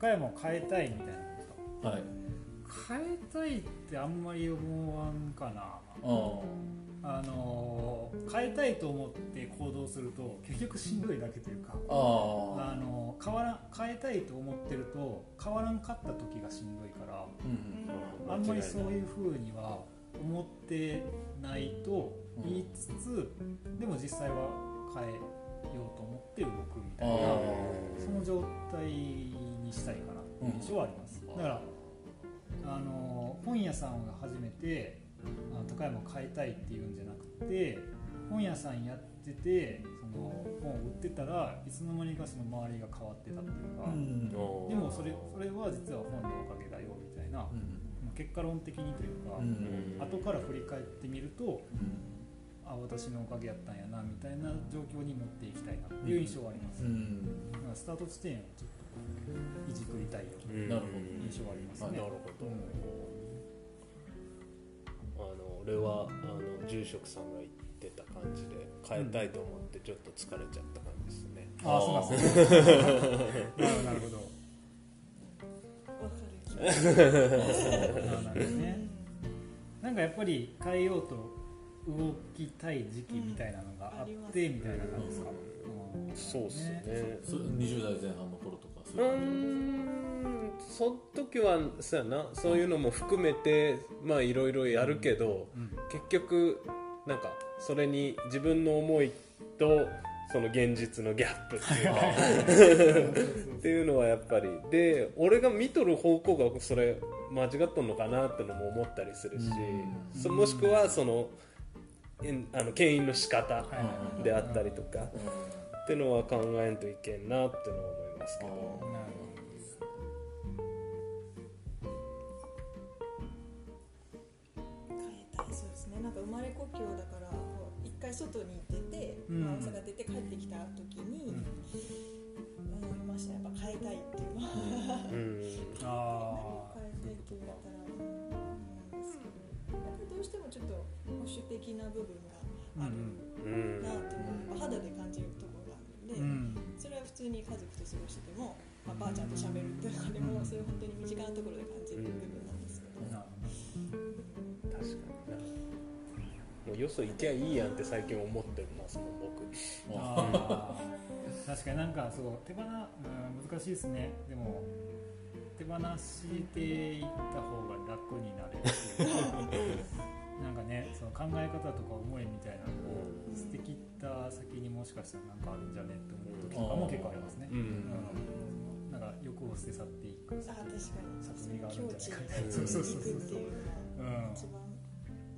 高山を変えたいみたいなこと。はい。変えたいってあんまり思わんかな。ああの変えたいと思って行動すると結局しんどいだけというかあああの変わらん変えたいと思ってると変わらんかった時がしんどいからうんあんまりそういうふうには思ってないと言いつつ、でも実際は変えようと思って動くみたいなあその状態にしたいかなっていう印象はあります、だからあの本屋さんが初めてあの高山を変えたいっていうんじゃなくて本屋さんやっててその本を売ってたらいつの間にかその周りが変わってたっていうか、うん。でもそれそれは実は本のおかげだよみたいな、結果論的にというか、うん。後から振り返ってみるとあ私のおかげやったんやなみたいな状況に持っていきたいなっていう印象はあります、うん。だからスタート地点をちょっといじくりたいよううん。なるほど印象はありますね、なるほど、あの俺はあの住職さんが言ってた感じで変えたいと思ってちょっと疲れちゃった感じですね、ああそうなんですねなるほどなるほど。わかる。なるほどね。なんかやっぱり変えようと動きたい時期みたいなのがあってみたいな感じですか、うん。そうっすね。そ20代前半の頃とかそうういう感んその時はそうやな。そういうのも含めてまあいろいろやるけど、うん結局なんかそれに自分の思いとその現実のギャップっていうか。っていうのはやっぱり。で俺が見とる方向がそれ間違っとんのかなってのも思ったりするし、そもしくはそのあの牽引の仕方であったりとか、ってのは考えんといけんなってのは思いますけど。なるほ変えたいそうですね。なんか生まれ故郷だから一回外に行ってて、うん。まあ、大阪出て帰ってきた時に、思いました。やっぱ変えたいっていうのは。うん。ああ変えたいって言われたらうんですけどどうしてもちょっと保守的な部分があるうんなっていう。のをやっぱ肌で感じるところがあるんで、うんそれは普通に家族と過ごしてても、まあ、ばあちゃんと喋るとかでも、そういう本当に身近なところで感じる部分なんですけど、確かにな。もうよそ行きゃいいやんって最近思ってるなその僕。確かになんかそう手放、うん、難しいですね。でも手放していった方が楽になれるっていう。か なんかねその考え方とか思いみたいなのを捨てきった先にもしかしたらなんかあるんじゃねって思う時とかも結構ありますね、うん。うん。なんか欲を捨て去っていく。あ確かに。があるん。じゃないかにそうそうそうそう。うん。が一番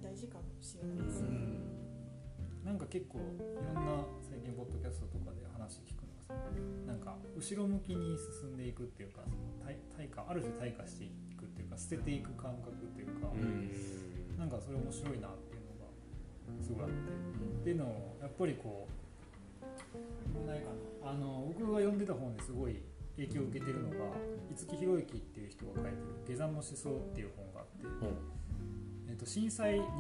大事かもしれないですね、うん。なんか結構いろんな最近ポッドキャストとかで話聞くなんか後ろ向きに進んでいくっていうかその対対価ある種退化していくっていうか捨てていく感覚っていうか、なんかそれ面白いなっていうのがすごいあって、っていうのをやっぱりこうないかなあの僕が読んでた本ですごい影響を受けてるのが五木ひろゆきっていう人が書いてる「下山の思想」っていう本があって、えっと震災2000、えっ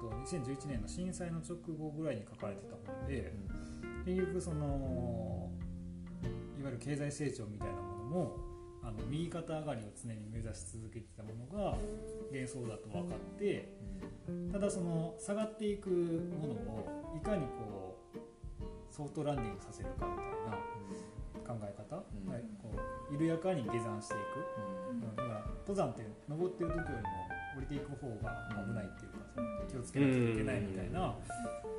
と2011年の震災の直後ぐらいに書かれてた本で結局そのいわゆる経済成長みたいなものもあの右肩上がりを常に目指し続けてたものが幻想だと分かってただその下がっていくものをいかにこうソフトランディングさせるかみたいな考え方、うん。はい、こう緩やかに下山していく、うん、だから登山って登ってる時よりも降りていく方が危ないっていうか、その気をつけなきゃいけないみたいな、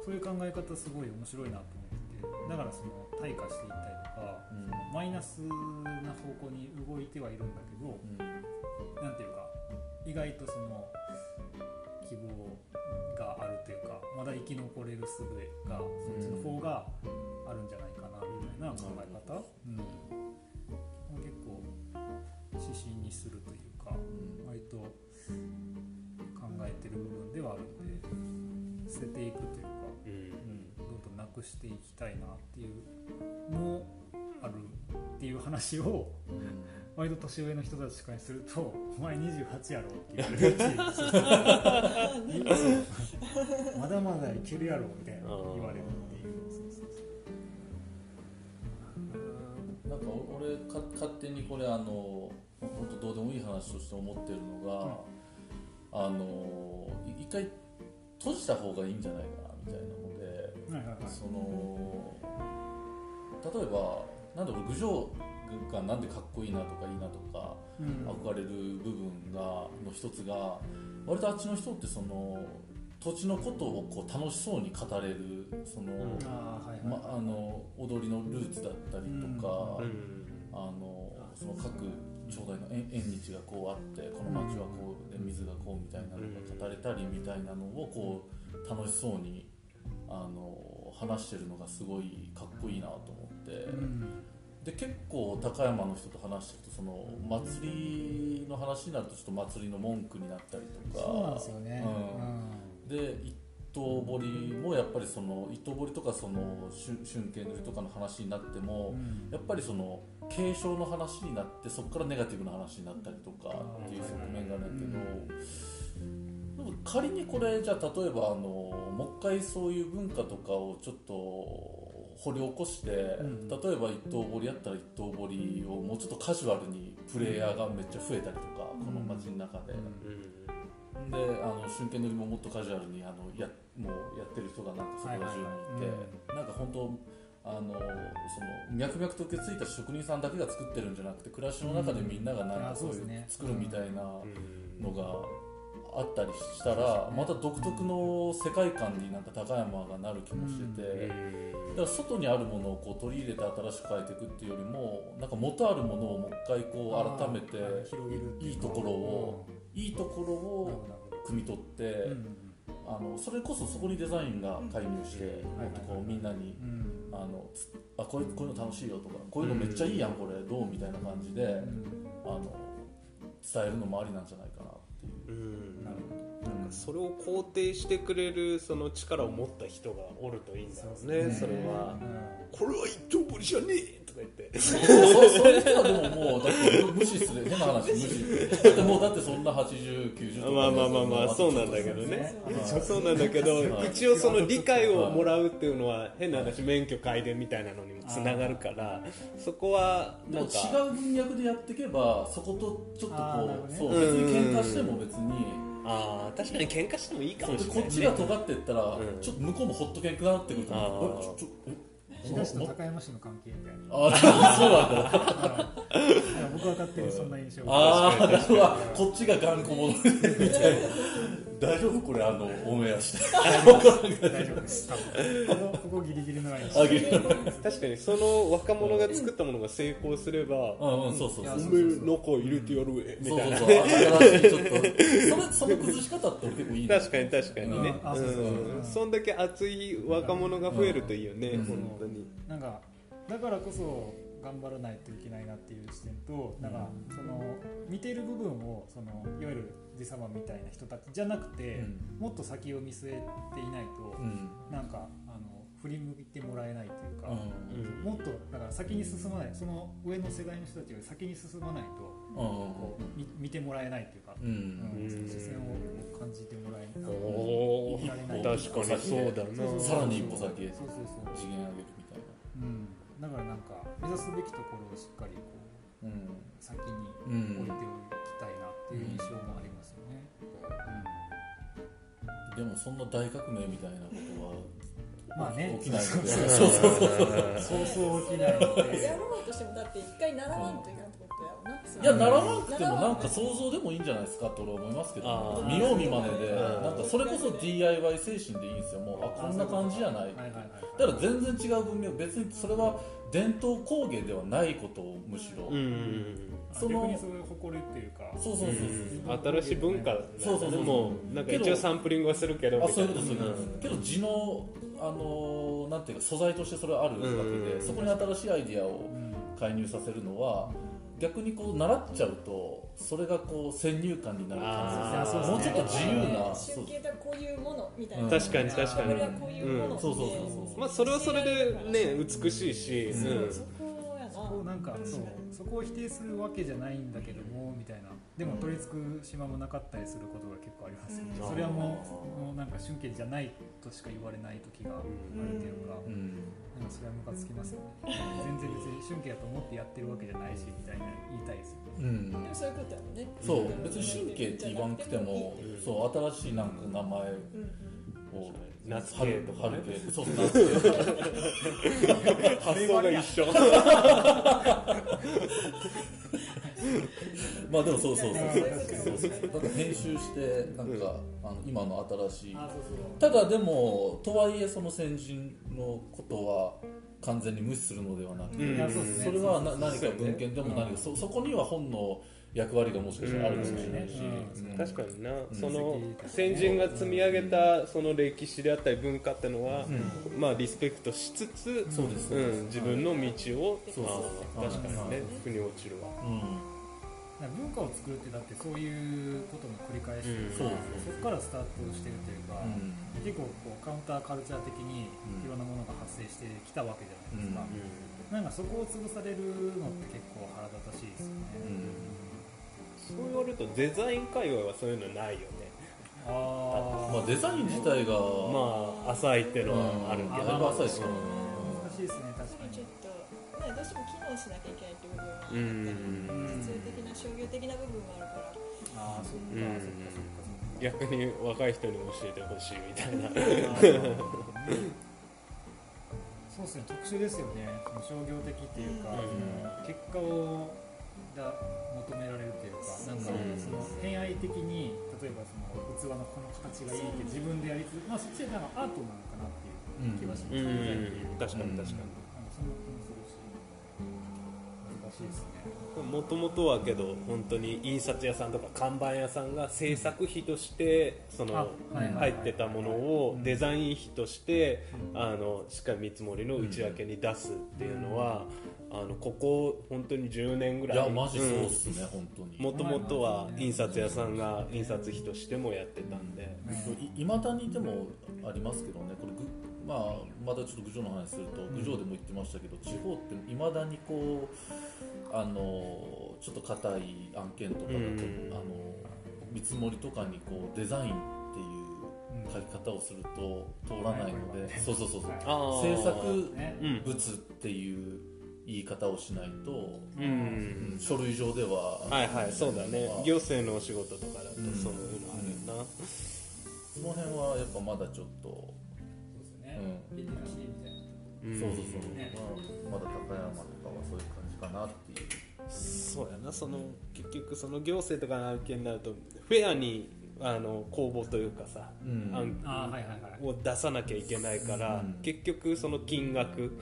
そういう考え方すごい面白いなと思っててだからその退化していったりとか、うん。マイナスな方向に動いてはいるんだけど、なんていうか意外とその希望があるというかまだ生き残れる術がそっちの方があるんじゃないかなみたいな考え方、うん、結構指針にするというか割と考えてる部分ではあるんで捨てていくというか、うん、どんどんなくしていきたいなっていうのもあるっていう話を割と年上の人たちからすると「お前28やろ」って言われるっていうまだまだいけるやろみたいな言われるっていう。なんか俺か勝手にこれあの本当どうでもいい話として思ってるのが、あのい一回閉じた方がいいんじゃないかなみたいなので、はいはいはい。その例えばなんだろう郡上がなんでかっこいいなとかいいなとかうん。憧れる部分がの一つが割とあっちの人ってその土地のことをこう楽しそうに語れるその、うん。あーはいはい。ま、あの踊りのルーツだったりとか、うん。あのその各町内の縁縁日がこうあってこの町はこうで水がこうみたいなのが語れたりみたいなのをこう楽しそうにあの話してるのがすごいかっこいいなと思で結構高山の人と話してるとその祭りの話になるとちょっと祭りの文句になったりとか。そうなんですよね、うん。で一刀彫りもやっぱりその一刀彫りとかその春春景塗りとかの話になってうんもうん。やっぱりその継承の話になってそこからネガティブな話になったりとかっていう側面があるんだけど、仮にこれじゃあ例えばあのもう一回そういう文化とかをちょっと掘り起こして、ん例えば一刀彫りやったら一刀彫りをもうちょっとカジュアルにプレイヤーがめっちゃ増えたりとか、この街の中で。であの春景塗りももっとカジュアルにあのやもうやってる人がなんかそこら中にいて、なんか本当あのその脈々と受け継いだ職人さんだけが作ってるんじゃなくて暮らしの中でみんながなんかそういう作るみたい。なうん。のがあったりしたらまた独特の世界観になんか高山がなる気もしてて。だから外にあるものをこう取り入れて新しく変えていくっていうよりもなんか元あるものをもう一回こう改めていい。いところをいいところを汲み取って、うん。あのそれこそそこにデザインが介入して、うん。もっとこうみんなにうん。あのつあこういうこういうの楽しいよとかこういうのめっちゃいいやんこれどう？みたいな感じで、うん。あの伝えるのもありなんじゃないかう。うんななんかそれを肯定してくれるその力を持った人がおるといいんだろうねそれは「これは一丁堀じゃねえ!」とか言って。そうそういう人はでももうだって無視する変な話無視だってもうだってそんな8090とかまあまあまあまあそうなんだけどね。はいそうなんだけどはい。一応その理解をもらうっていうのは変な話免許改伝みたいなのにもつながるからそこはなんか違う文脈でやっていけばそことちょっとこうそう別に喧嘩しても別に。ああ確かに喧嘩してもいいかもしれないでこっちが尖っていったらん。ちょっと向こうもほっとけんくなってくると思うえちょちょえ東と高山市の関係みたいな。あーそうなんだ。僕は勝手にそんな印象ああこっちが頑固者みたいな。大丈夫これあのオンエアして大丈夫です。多分。ここここギリギリのラインあギリギリ。確かにその若者が作ったものが成功すればうんうんそうそうそうおめえ中入れてやるえみそうたいな。そうそう新しいちょっとその崩し方って結構いいね。確かに確かにね。うん。あそうそうそう。うん。そんだけ熱い若者が増えるといいよねうん。本当になんかだからこそ頑張らないといけないなっていう視点となんかその見ている部分をそのいわゆる地様みたいな人たちじゃなくて、もっと先を見据えていないと、うん。なんかあの振り向いてもらえないというか、うん。もっとだから先に進まないその上の世代の人たちが先に進まないとこうみ見てもらえないというか、うん。うんうんその視線を感じてもらえないおおいられない確かにそうだな。さらに一歩先へ。次元上げるうん、だからなんか目指すべきところをしっかりこううん先に置いておきたいなっていう印象もありますよね。うんでもそんな大革命みたいなことはまあね。起きないので。そうそうそうそう。そう起きないのでやろうとしてもだって一回習わんといかんってことやろな、いやならなくてもなんか想像でもいいんじゃないですかと俺は思いますけど。見よう見まねで。うんなんかそれこそ DIY 精神でいいんですよ。もうあこんな感じじゃない。だから全然違う文脈。別にそれは伝統工芸ではないことをむしろ、うんその逆にそういう誇りっていうか。そうそうそうそう、新しい文化そうそうそうもうなんか一応サンプリングはするけどあそういうことみたいなそういうこと、けど地のあのーなんていうか素材としてそれはあるわけで、うん。そこに新しいアイディアをうん介入させるのは逆にこう習っちゃうとそれがこう先入観になるあー。もうちょっと自由な集計とはこう。いう。ものみたいな、うん確かに確かに。これはこういうものうん。そうそうそうそうまあそれはそれでね美しいし、そこをなんかそう。そこを否定するわけじゃないんだけどもみたいなでも取り付く島もなかったりすることが結構ありますよね。うん。それはもうもうなんか春慶じゃないとしか言われない時があるっていうかうん。なんかそれはムカつきますよね。全然別に春慶だと思ってやってるわけじゃないしみたいな言いたいですよね。うん。でもそういうことやもんね。そう。別に神経って言わんくてもそう新しいなんか名前うんを夏系とかね。春系。そう夏系発想が一緒。まあでもそうそうそう。そういうことそうそうだから編集してなんか、あの今の新しい。あそうそう。ただでもとはいえその先人のことは完全に無視するのではなくて、それはなそう何か文献でも何かそそこには本の役割がもしかしたらあるかもしれないし、確かにな、ん。その先人が積み上げたその歴史であったり文化ってのは、うまあリスペクトしつつ、そうです。そうですうん、自分の道を、そうそう確かにねはい腑に落ちるわ。文化を作るってだってそういうことの繰り返し。うん。で、そうそこからスタートしてるというか、うん。結構こうカウンターカルチャー的にいろんなものが発生してきたわけじゃないですか、なんかそこを潰されるのって結構腹立たしいですよね、そう言われるとデザイン界隈はそういうのないよね。あまあ、デザイン自体が、まあ浅いってのはあるけど、だいぶ浅いですよね。難しいですね確かに。ちょっと、ね、どうしても機能しなきゃいけないっていう部分はあったり、うん。実用的な商業的な部分もあるからああそっか。うん。そっか逆に若い人に教えてほしいみたいな。そうですね。特殊ですよね。その商業的っていうか、うん。結果をが求められるというかなんかうんその偏愛的に例えばその器のこの形がいいって自分でやりつつまあそっちはなんかアートなのかなっていう気がします、うん。確かに確かに。なんかそんな気もするし難しいですね。もともとはけど本当に印刷屋さんとか看板屋さんが制作費としてその入ってたものをデザイン費としてあのしっかり見積もりの内訳に出すっていうのはあのここ本当に10年ぐらい。いやマジそうっすね、本当に。もともとは印刷屋さんが印刷費としてもやってたんで。いまだにでもありますけどねこれぐ、まあ、まだちょっと郡上の話すると郡上でも言ってましたけど地方っていまだにこうあのちょっと硬い案件とかだと、うん。あの見積もりとかにこうデザインっていう書き方をすると通らないので、そうそうそうそう。制作物っていう言い方をしないと、うん。うん書類上でははいはいそうだね。まあ行政のお仕事とかだとうん。そういうのあるな。その辺はやっぱまだちょっと、そうですね。うん。そうそうそう、ね。まあ、まだ高山とかはそういう感じかなっていう。そうやな。その結局その行政とかの案件になるとフェアにあの公募というかさ、うん。案を出さなきゃいけないから、うん。結局その金額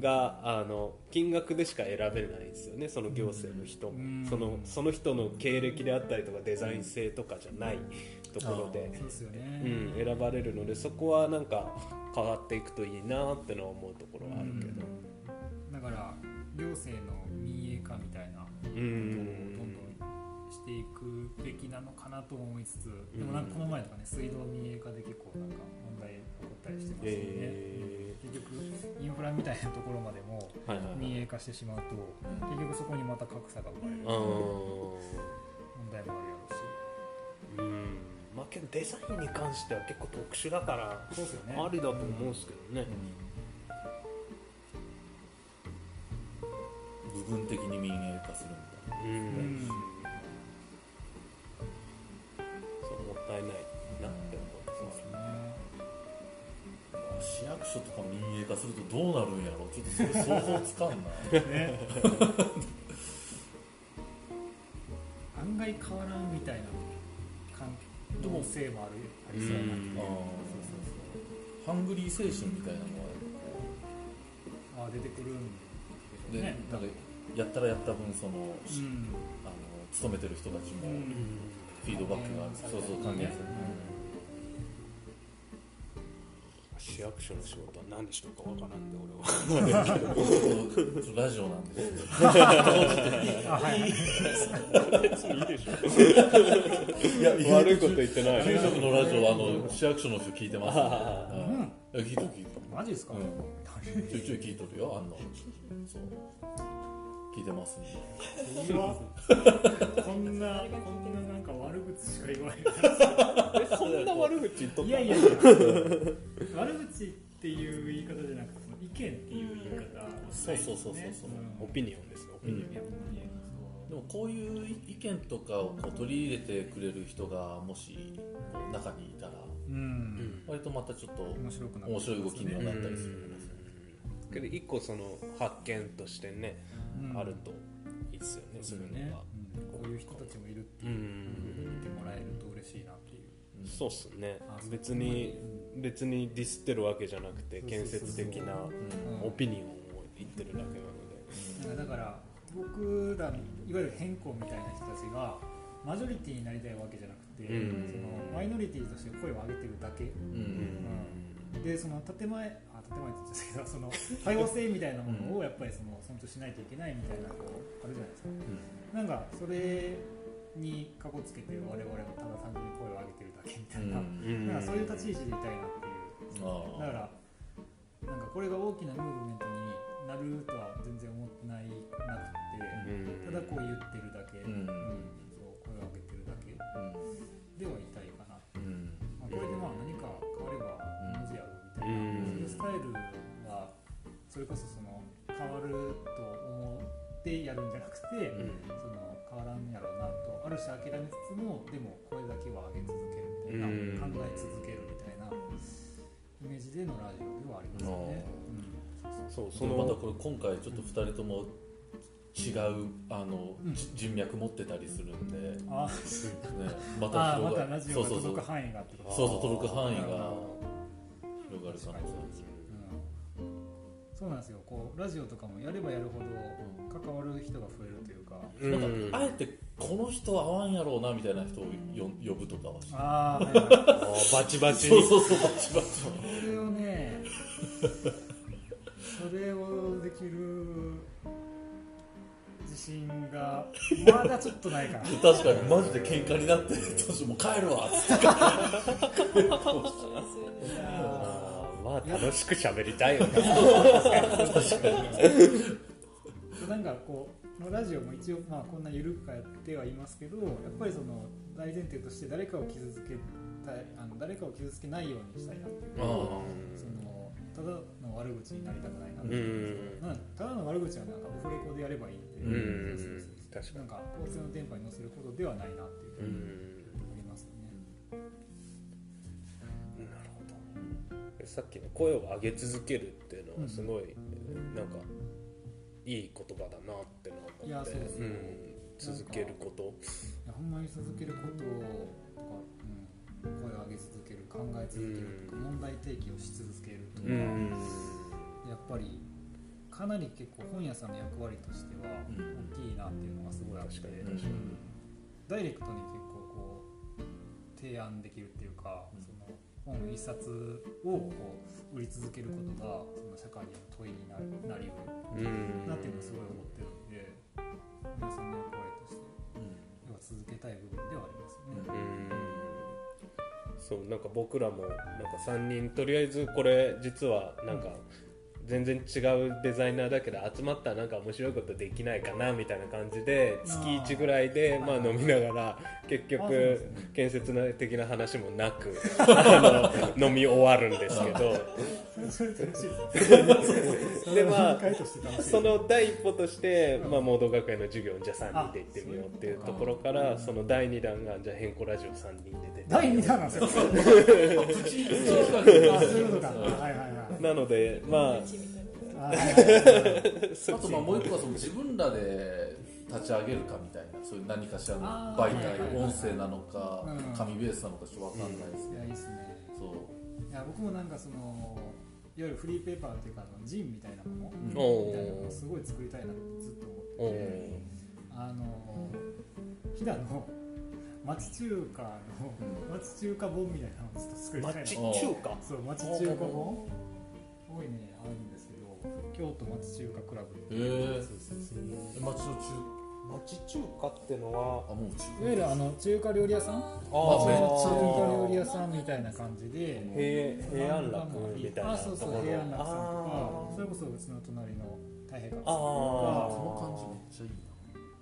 があの金額でしか選べないんですよね。その行政の人そのその人の経歴であったりとかデザイン性とかじゃないところで、そうん、選ばれるのでそこはなんか変わっていくといいなってのは思うところはあるけど。だから行政の民営化みたいなことをどうんんどんしていくべきなのかなと思いつつ、でもなんかこの前とかね水道民営化で結構なんか問題ったりしてますよね、え結局インフラみたいなところまでも民営化してしまうと結局そこにまた格差が生まれる問題もあるやろうし。うん。まあけどデザインに関しては結構特殊だからそうですよね。ありだと思うんですけどね、部分的に民営化するみたいな。うん。うんそうもったいない市役所とか民営化するとどうなるん。やろうちょっとそれ想像つかんなね案外変わらんみたいな関係性もあるありそうやなハングリー精神みたいなのはあ出てくるんでねなんかやったらやった分その、うん。あの勤めてる人たちもうん。フィードバックがある、そうそう還元される、市市役所の仕事は何しとるか？わからんで俺は。ラジオなんであはいはい別にいいでしょいや悪いこと言ってない。給食のラジオあの市役所の人聞いてます、ね聞いてる聞いてるマジですか、うん。ちょいちょい聞いとるよあんの。そう聞いてますね。こんなこんななんか悪口しか言わない。えそんな悪口言っとった？いやいや。いや悪口っていう言い方じゃなくてその意見っていう言い方をしたいですね。そうそうそうそうそう。ん。オピニオンですよオピニオン、いやほん。でもこういう意見とかをこう取り入れてくれる人がもし中にいたらうん、割とまたちょっと面白くなって面白い動きにはなったりするけど一個その発見としてね、うん。あるといいですよねそういうのね。が、うん。こういう人たちもいるってう。いう、見てもらえると嬉しいなっていう。うん。そうっすね。別に別にディスってるわけじゃなくて建設的なうん。オピニオンを言ってるだけなので。だから僕らいわゆる変更みたいな人たちがマジョリティになりたいわけじゃなくて、うん。そのマイノリティとして声を上げてるだけ、うん。でその建前あ建前って言っちゃったけどその多様性みたいなものをやっぱりその尊重しないといけないみたいなこうあるじゃないですか。なんかそれにかこつけて我々もただ単純に声を上げてるだけみたいな、うん。なんかそういう立ち位置でいたいなっていう。あだからなんかこれが大きなムーブメントになるとは全然思ってないなくて、ただこう言ってるだけ、うん。そう声を上げてるだけではいたいかな、うん。まあ、これでまあ何かタイルはそれこそその変わると思ってやるんじゃなくて、うん。その変わらんやろうなとある種諦めつつもでも声だけは上げ続けるみたいな、うん。考え続けるみたいなイメージでのラジオではありますよね。そうそそのまたのこれ今回ちょっと2人とも違うあの、うん。じ人脈持ってたりするんで、ね、うん、あまあた広がまたラジオそうそうそう。が届く範囲がそうそう届く範囲がうん広がる可能性があるうんそうなんですよ。こうラジオとかもやればやるほど関わる人が増えるというか、うん。なんかあえてこの人合わんやろうなみたいな人をよ呼ぶとかはしああはいはいあーバチバチに。そうそうそうバチバチそれをねそれをできる自信がまだちょっとないかな確かにマジで喧嘩になってどうしようもう帰るわっつって。いやあーまあ楽しく喋りたいよね。ー なんかこうまあラジオも一応まあこんな緩くやってはいますけどやっぱりその大前提として誰かを傷つけたいあの誰かを傷つけないようにしたいなっていう。あそのただの悪口になりたくないなってう。いう、ただの悪口はなんかオフレコでやればいいんで、う。ん。そうそうそう。確かになんか交通の電波に乗せることではないなっていう。ふうさっきの声を上げ続けるっていうのはすごい、なんかいい言葉だなってのは思っていやそうそううん、続けること。いやほんまに続けることとか、うん、声を上げ続ける考え続けるとか、問題提起をし続けるとか、うん。やっぱりかなり結構本屋さんの役割としてはうん。大きいなっていうのがすごいあって、確かに確かに。うん。ダイレクトに結構こう提案できるっていうか、うん本一冊をこう売り続けることがその社会への問いになるなりうる。うん。なっていうのをすごい思ってるんで皆さんの役割として要は続けたい部分ではありますよね。うん。そうなんか僕らもなんか3人とりあえずこれ実はなんか全然違うデザイナーだけど集まったらなんか面白いことできないかなみたいな感じで月1ぐらいでまあ飲みながら 結局建設的な話もなく あの飲み終わるんですけど でまあ その第一歩として、まあ、モード学園の授業にじゃあ3人で行ってみようっていうあところからその第2弾がじゃあ変更ラジオ3人で出て第2弾なんですよ。あ、そういうことか。はいはいはい。なのでまああとまあもう一個はその自分らで立ち上げるかみたいなそういう何かしらの媒体音声なのかうん紙ベースなのかちょっとわかんないですけいやいいですね。どいや僕もなんかそのいわゆるフリーペーパーっていうかあのジンみたいなものみおたいなのーをすごい作りたいなってずっと思おってて、あの飛騨の町中華の町中華本みたいなのをちょっと作りたいな。町中華？そう町中華本。すごいねあるんですけど京都町中華クラブってへえそうそうそう。え町の中町中華ってのはあもう中いわゆるあの中華料理屋さん？あ中華料理ー屋さんみたいな感じで。平平安楽みたいなあそうそう平安楽さんとかそれこそうちの隣の太平楽さんとあこの感じめっちゃいいなか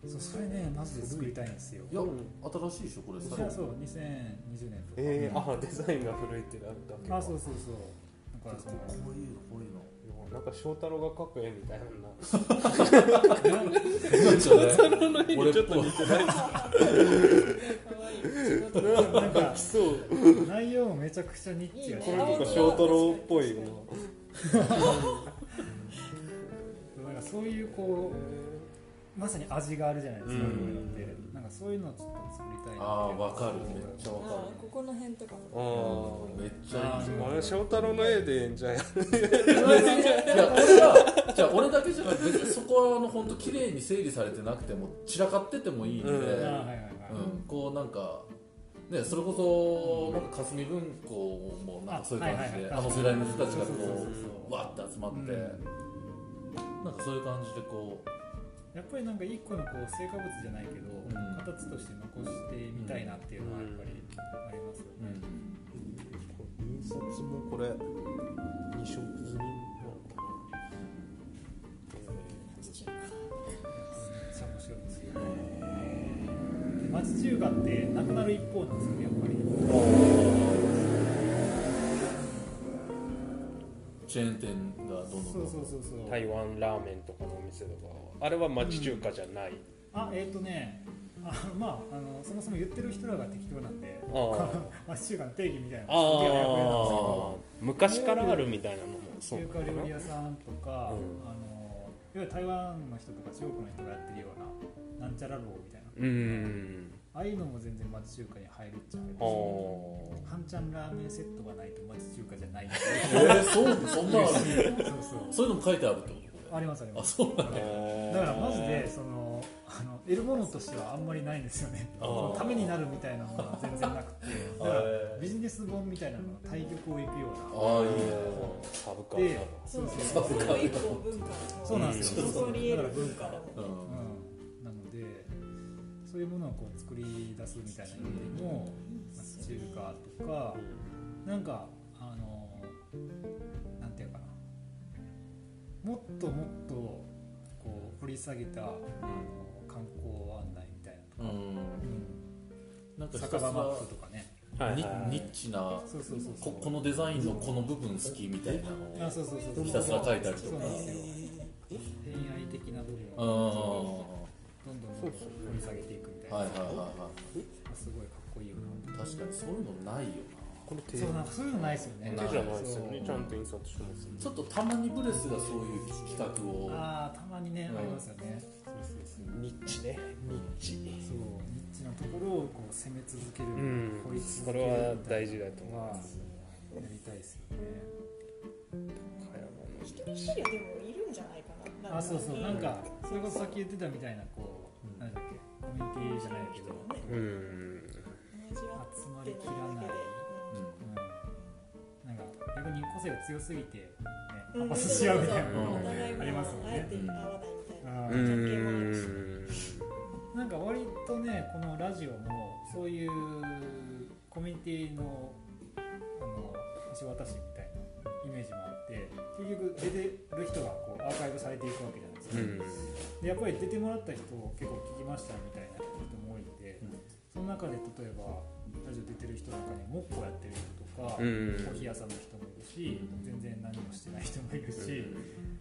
そうそれねマジで作りたいんですよ。いや新しいでしょこれそれはそう2020年とか。えー、あデザインが古いってだけか。あそうそうそう。だからそのこういうのこういうのなんか翔太郎が描く絵みたいな。俺っちょっと似てないなんかそう内容もめちゃくちゃニッチやしこれとか翔太郎っぽい。のなんかそうい。うこうまさに味があるじゃない。ですか、うんかそういうのをちょっと作りたいなああわかる。めっちゃわかあここの辺とかあも。ーるめっちゃいい。翔太郎の絵でええんじゃんい？や俺はじゃあ俺だけじゃなくてそこはあの本当綺麗に整理されてなくても散らかっててもいいんで、うん。あーはいはいはい、うん。こうなんかねそれこそなんか霞文庫もなんかそういう感じであはいはいはい。あの世代の人たちがこそうわって集まって、なんかそういう感じでこうやっぱりなんか一個のこう成果物じゃないけど、ん。形として残してみたいなっていうのはやっぱりありますよね、印刷もこれ二色済みなのか町中華めっちゃ面白いですよで町中華ってなくなる一方なんですよねやっぱり。チェーン店がどんどん台湾ラーメンとかのお店とかあれは町中華じゃない、あえっ、ー、とねあまああのそもそも言ってる人らが適当なんであ 町中華の定義みたいな。あ昔からあるみたいなのもそう中華料理屋さんとか、うんあのいわゆる台湾の人とか中国の人がやってるようななんちゃらローみたいな。うん。ああいうのも全然町中華に入るっちゃ入るあー半ちゃんラーメンセットがないと町中華じゃないんでえー、そうそんなのあるそうそう。そういうのも書いてあるってこと？ありますあります。あそうなんだ。だからマジでそのあの得るものとしてはあんまりないんですよね。ためになるみたいなのは全然なくて。だからビジネス本みたいなのが対局をいくようああいいね。サブカルだ。そうそうサブカル一個文化のそうなんですよ。残り得る文化。うん。うん、なのでそういうものをこう作り出すみたいな意味でも町中華とかなんかあのもっともっとこう掘り下げたあの観光案内みたいなとか、うん。なんか酒場マップとかね。ニはいはい。ニッチなそうそうそうそう。ここのデザインのこの部分好きみたいなのをあそうそうそうそう。ひたすら書いたりとか。そうなんですよ。偏愛的な部分うん。をどんどんどんどん掘り下げていくみたいな、はいはいはいはいすごいかっこいいよな確かにそういうのないよこの手そうなんかそういうのないですよね。手じゃないですよね。ちゃんと印刷してますなちょっとたまにブレスがそういう企画を。ああたまにね、うん。ありますよね。ニッチねニッチそうニッチなところをこう攻め続ける、うん。掘り続けるは大事だと思いはます。やりたいですよね。一人一人はでもいるんじゃないかな。あそうそう。なんかそれこそさっき言ってたみたいなこう、うん。なんだっけコミュニティじゃないけど。ねうん集まりきらない、逆に個性が強すぎて、ね、うん反発し合うみたいな。うん。のもありますもんね。なん。なんか割とねこのラジオもそういうコミュニティのあの橋渡しみたいなイメージもあって結局出てる人がこうアーカイブされていくわけじゃないですか、うん。でやっぱり出てもらった人を結構聞きましたみたいな人も多いんで、うん。その中で例えばラジオ出てる人の中にモッコやってる人とか、うん。コーヒー屋さんの人もいるし全然何もしてない人もいるし、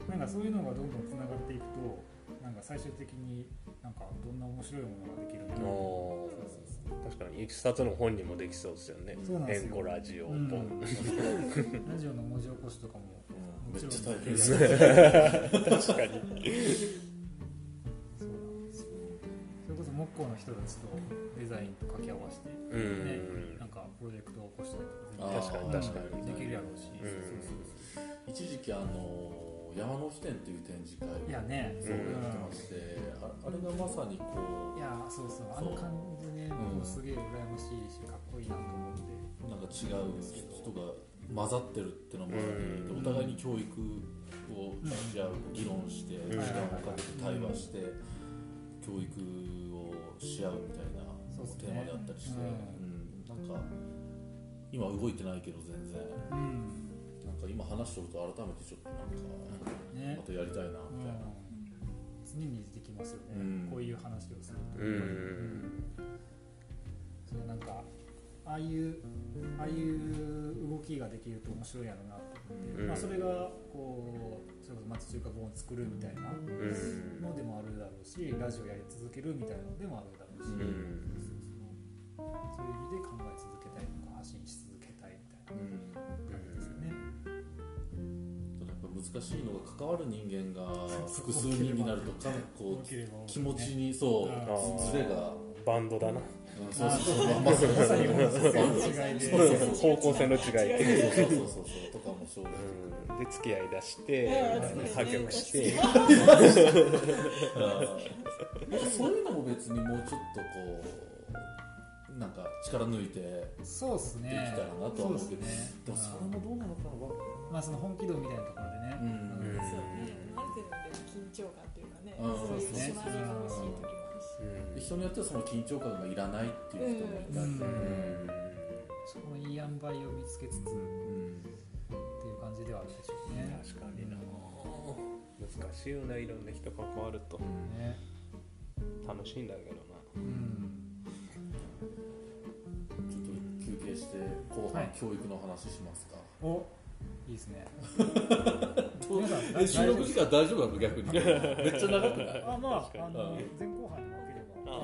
なんかそういうのがどんどんつながっていくとなんか最終的になんかどんな面白いものができるのか。おー。確かに一冊の本にもできそうですよね。そうなんですよ。円コラジオうん本ラジオの文字起こしとかもうん。もちろん大変。ですそう確かに。なんですよ。それこそ木工の人たちとデザインと掛け合わせて、うねんなんかプロジェクトを起こしたりとか確かに確かに。できるやろうし、うん。そうそうそう一時期あの山の日展っていう展示会いやねそううんやってまして、ああれがまさにこいやそうそう。あそう。の感じねうん。僕すげえ羨ましいしかっこいいなと思って。うなんか違う人が混ざってるっていうのもあり、うん。でお互いに教育をし合う議論して、ん。時間をかけて対話して、教育をし合うみたいなテーマであったりして、ううん。なんか今動いてないけど全然。うん。なんか今話してると改めてちょっとなんかね。またやりたいなみたいな。常にできますよね、うん。こういう話をすると、うん。そのなんかああいうああいう動きができると面白いやろうなと思って、うん。まあ、それがこうそれこそ町中華本を作るみたいなうん。のでもあるだろうしラジオやり続けるみたいなのでもあるだろうし、うん。そうそういう意味で考え続けたいとか発信し続けたいみたいうん。な感じですよね。ただやっぱ難しいのが関わる人間が複数人になるとかこう気持ちにそうずれが、バンドだなそうそうそうまさにまさに方向性の違いそうそうそうそうとかもそうで付き合い出して破局してそういうのも別にもうちょっとこうなんか力抜いてでそうですね。きたらなとは思うけどね。でもそれもどうなのかなわまあその本気度みたいなところでね、うん。そうね。ある程度でも緊張感というかねうんそういうそうですね締まりが欲しい時もあるし。で人によってはその緊張感がいらないっていう人もいたり、うん。うんそこのいい塩梅を見つけつつっていう感じではあるでしょうね。確かにな。難しいよね。いろんな人関わると。ね。楽しいんだけどな。うんちょっと休憩して後はい。半教育の話しますか、おいいですね。どう？皆さんえ収録時間大丈夫なの？逆に。めっちゃ長くない？あまああのうん前後半に分ければあ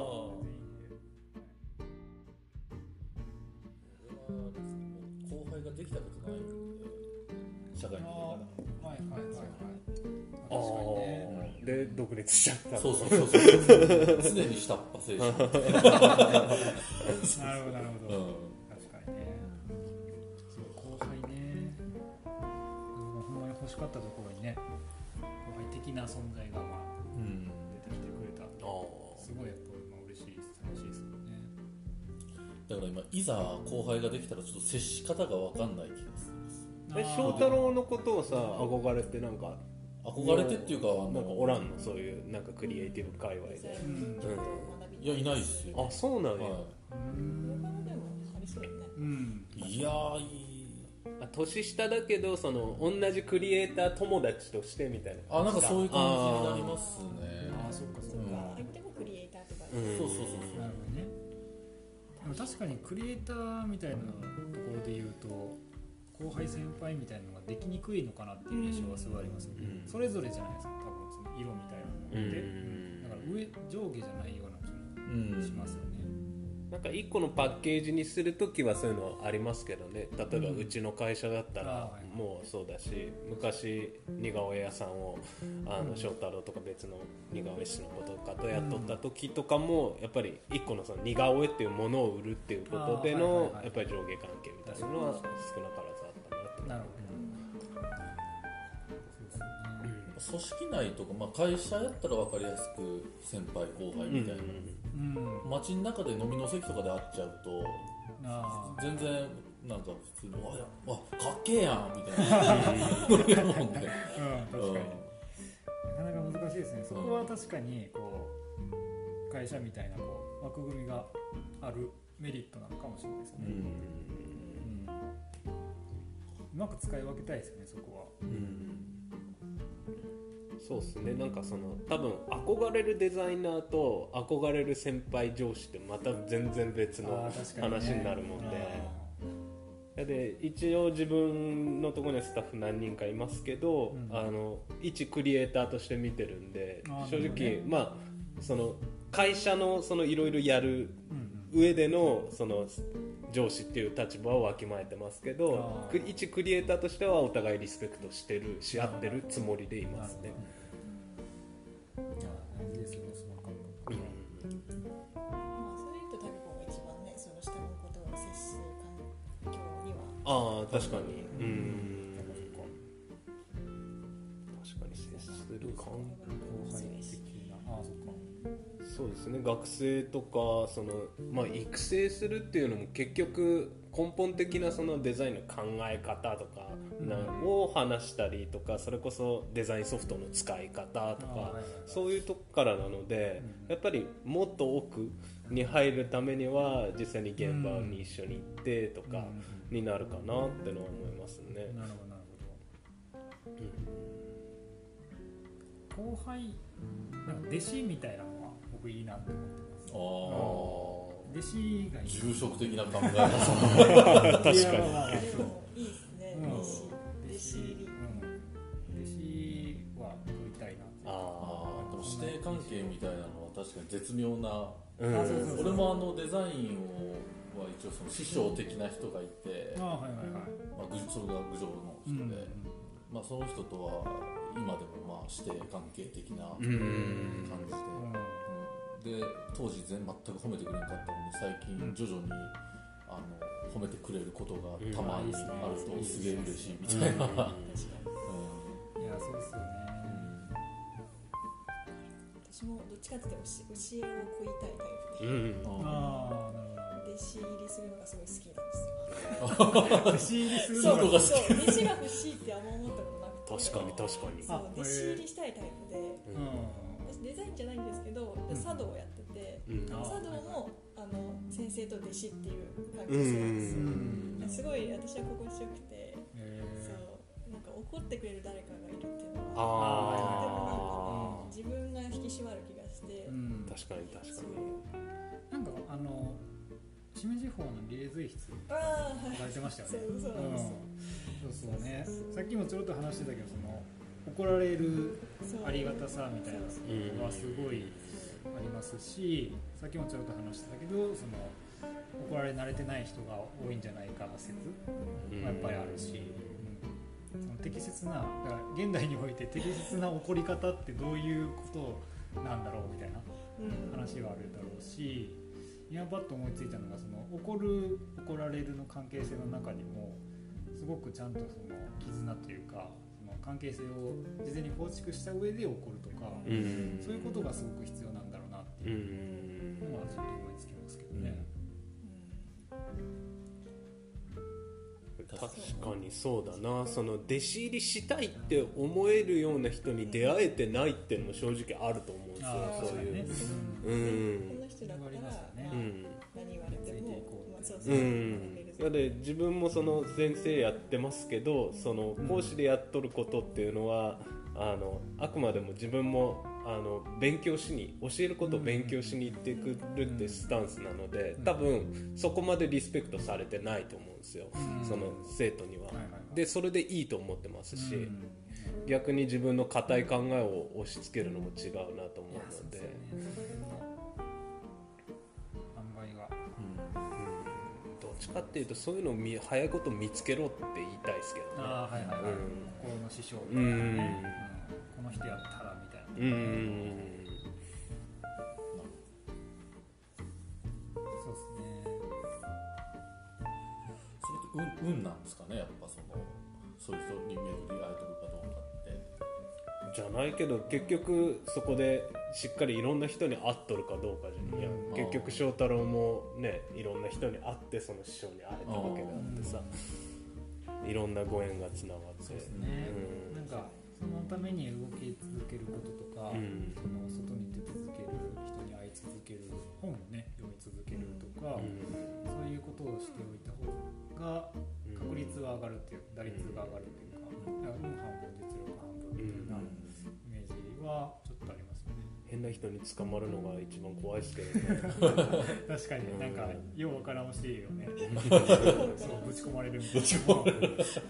後輩ができたことないんで社会に出たら。はいはいはいはい。あ確かにね。あで独立しちゃったそうそうそうそう。常に下っ端精神、なるほどなるほど、うん。確かにね。そう後輩ねうんほんまに欲しかったところにね後輩的な存在がまあうん。出てきてくれたあすごいやっぱまあ嬉しいです楽しいですよね。だから今いざ後輩ができたらちょっと接し方が分かんない気がするんですよ。え翔太郎のことをさ憧れてなんか憧れてっていうかあのなんかおらんの？そういうなんかクリエイティブ界隈で。うん。いやいないっすよ。あそうなんや、はい、いやーいい。あ年下だけどその同じクリエイター友達としてみたいな。あなんかそういう感じになりますね。あそっかそっか、うん。相手もクリエイターとか。うん。そうそうそうそう。なるほどね。でも確かにクリエイターみたいなところで言うと後輩先輩みたいなのができにくいのかなっていう印象がすごいありますよね、うん。それぞれじゃないですか多分その色みたいなものって、だから上上下じゃないような気うんもしますよね、なんか一個のパッケージにするときはそういうのありますけどね。例えばうんうちの会社だったらもうそうだし昔似顔絵屋さんをあの翔太郎とか別の似顔絵師の子とかと雇った時とかもやっぱり一個のその似顔絵っていうものを売るっていうことでのはいやっぱり上下関係みたいなのは少なかったなるほど、そうですよね。組織内とか、まあ、会社やったら分かりやすく先輩後輩みたいな、うん街の中で飲みの席とかで会っちゃうとああ全然なんか普通に「わやわかっけえやん」みたいな。ノリやもんねうん確かに、なかなか難しいですねそこは確かにこう会社みたいなこう枠組みがあるメリットなのかもしれないですね、うんうまく使い分けたいですよねそこは。うん。そうですね。なんかその多分憧れるデザイナーと憧れる先輩上司ってまた全然別の話になるもんで、で一応自分のところにはスタッフ何人かいますけど、うん。あの一クリエイターとして見てるんで正直、ね。まあその会社のそのいろいろやる上でのその上司っていう立場をわきまえてますけど一クリエイターとしてはお互いリスペクトしてるし合ってるつもりでいますね。いや大事ですよねその感覚うん。まあそれ言うとタそうですね。学生とかその、まあ、育成するっていうのも結局根本的なそのデザインの考え方とかなを話したりとかそれこそデザインソフトの使い方とかはいそういうとこからなのでうん。やっぱりもっと奥に入るためには実際に現場に一緒に行ってとかになるかなってのは思いますね。なるほどなるほど。後輩なんか弟子みたいなのは僕いいなって思ってます。ああ弟子がいい。住職的な考え方。確かに。いいいですね。うん。弟子弟子入り。うん。弟子は取りたいなああー。でも師弟関係みたいなのは確かに絶妙な。俺もあのデザインをは一応その師匠的な人がいて、ああはいはいはい。まあ、ぐそれが郡上の人で、まあ、その人とは今でもまあ師弟関係的なう感んじで、うんうんで当時全全く褒めてくれなかったのに最近徐々にあの褒めてくれることがたまにあるとすげえ嬉しいみたいな、確かに。いやそうですよね。私もどっちかっていうと教え教えを乞いたいタイプで。うん。ああなるほど弟子入りするのがすごい好きなんですよ。弟子入りするのが。そうそう弟子が欲しいってあんま思ったことなくて。確かに確かに。そうあ弟子入りしたいタイプで。う私茶道をやっててうん。あ茶道もあの先生と弟子っていう関う係性なんですすごい私は心地よくてそう。なんか怒ってくれる誰かがいるっていうのはあ自分が引き締まる気がして。ーうん。あ確かに確かそう。なんかあののリレー随筆ああはい。書かれてましたよね。そうそうなんですよ。うん。そうそうね。さっきもちょろっと話してたけどその怒られるありがたさみたいなのがすごいありますしさっきもちょろっと話してたけどその怒られ慣れてない人が多いんじゃないか説にもやっぱりあるし、うん。その適切なだから現代において適切な怒り方ってどういうことなんだろうみたいなうん。話はあるだろうし今パッと思いついたのがその怒る怒られるの関係性の中にもすごくちゃんとその絆というかその関係性を事前に構築した上で怒るとか、うん。そういうことがすごく必要うん。のはちょっと思いつきますけどね。確かにそうだな。その弟子入りしたいって思えるような人に出会えてないっていうのも正直あると思うんですよ。そういう。うん。この人だったら、何言われてもついていこう。まあ、そううそう、んいやで自分もその先生やってますけどその講師でやっとることっていうのはあのあくまでも自分もあの勉強しに教えることを勉強しに行ってくるってスタンスなので多分そこまでリスペクトされてないと思うんですよ。うん。その生徒には。でそれでいいと思ってますしうん。逆に自分の固い考えを押し付けるのも違うなと思うので。どっちかっていうとそういうのを見早いこと見つけろって言いたいですけどね。ああはいはいはい、うん。心の師匠みたいなね、うん。うん。この人やったうん。そうですね。それって運運なん。ですかねやっぱそのそういう人に巡り会えてるかどうかってじゃないけど結局そこでしっかりいろん。な人に会っとるかどうかじゃん。いやうん。結局翔太郎もねいろん。な人に会ってその師匠に会えたわけであってさいろん。なご縁がつながってそうですね、うん。なん。かそのために動き続けることとか、うん。その外に出続ける人に会い続ける本をね読み続けるとか、うん。そういうことをしておいた方が確率は上がるっていう打率が上がるっていうか、だから運半分実力半分みたいなイメージは変な人に捕まるのが一番怖いですけどね。確かにうん。なんかようわからんしいよね。そうぶち込まれるみたい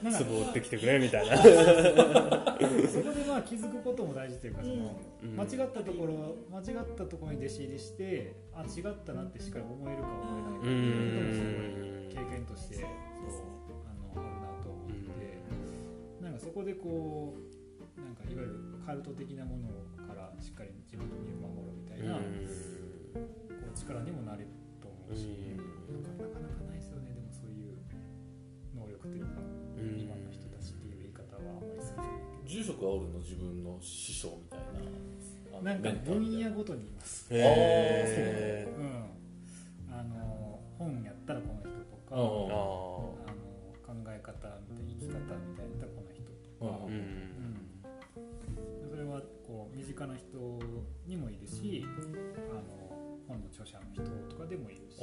な。なんか壺売ってきてくれみたいな。そこでまあ気づくことも大事というかその、うん。間違ったところ間違ったところに弟子入りしてあ違ったなってしっかり思えるか思えないかっていうのもすごい経験としてそう。あのあるなと思って、なんかそこでこうなんかいわゆるカルト的なものからしっかり自分の身を守るみたいな、こう力にもなれると思うし、なんかなかなかないですよね。でもそういう能力というか、うん。今の人たちっていう言い方はあんまり好きじゃないけど。住職はおるの自分の師匠みたいななんか分野ごとにいます。へうん。あの本やったらこの人とか、うん。ああの考え方みたいな生き方みたいなこの人とか、うん近な人にもいるしあの本の著者の人とかでもいるし。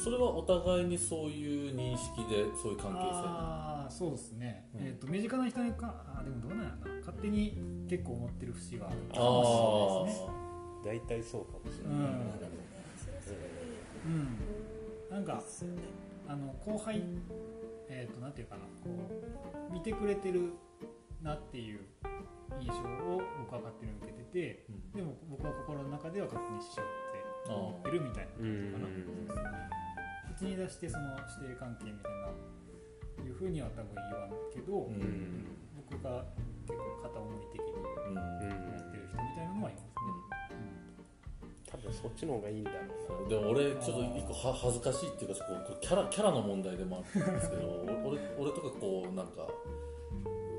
それはお互いにそういう認識でそういう関係性ああそうですね、うん。えー、と身近な人にかあーでもどうなんやろな。勝手に結構思ってる節はあるかあもしれないですね。大体そうかもしれうない、ん、それはそれでうん、なんかあの後輩えっ、となんていうかな。こう見てくれてるなっていう印象を僕は勝手に受けててうん。でも僕は心の中では勝手に師匠って思ってるみたいなうん感じかな、口に出してその師弟関係みたいないうふうには多分言わんけど、ううん。ん僕が結構片思い的に思ってる人みたいなのはいます多分そっちの方がいいんだろそうでも俺ちょっと一個は恥ずかしいっていうかこうキャラキャラの問題でもあるんですけど俺俺とかこうなんか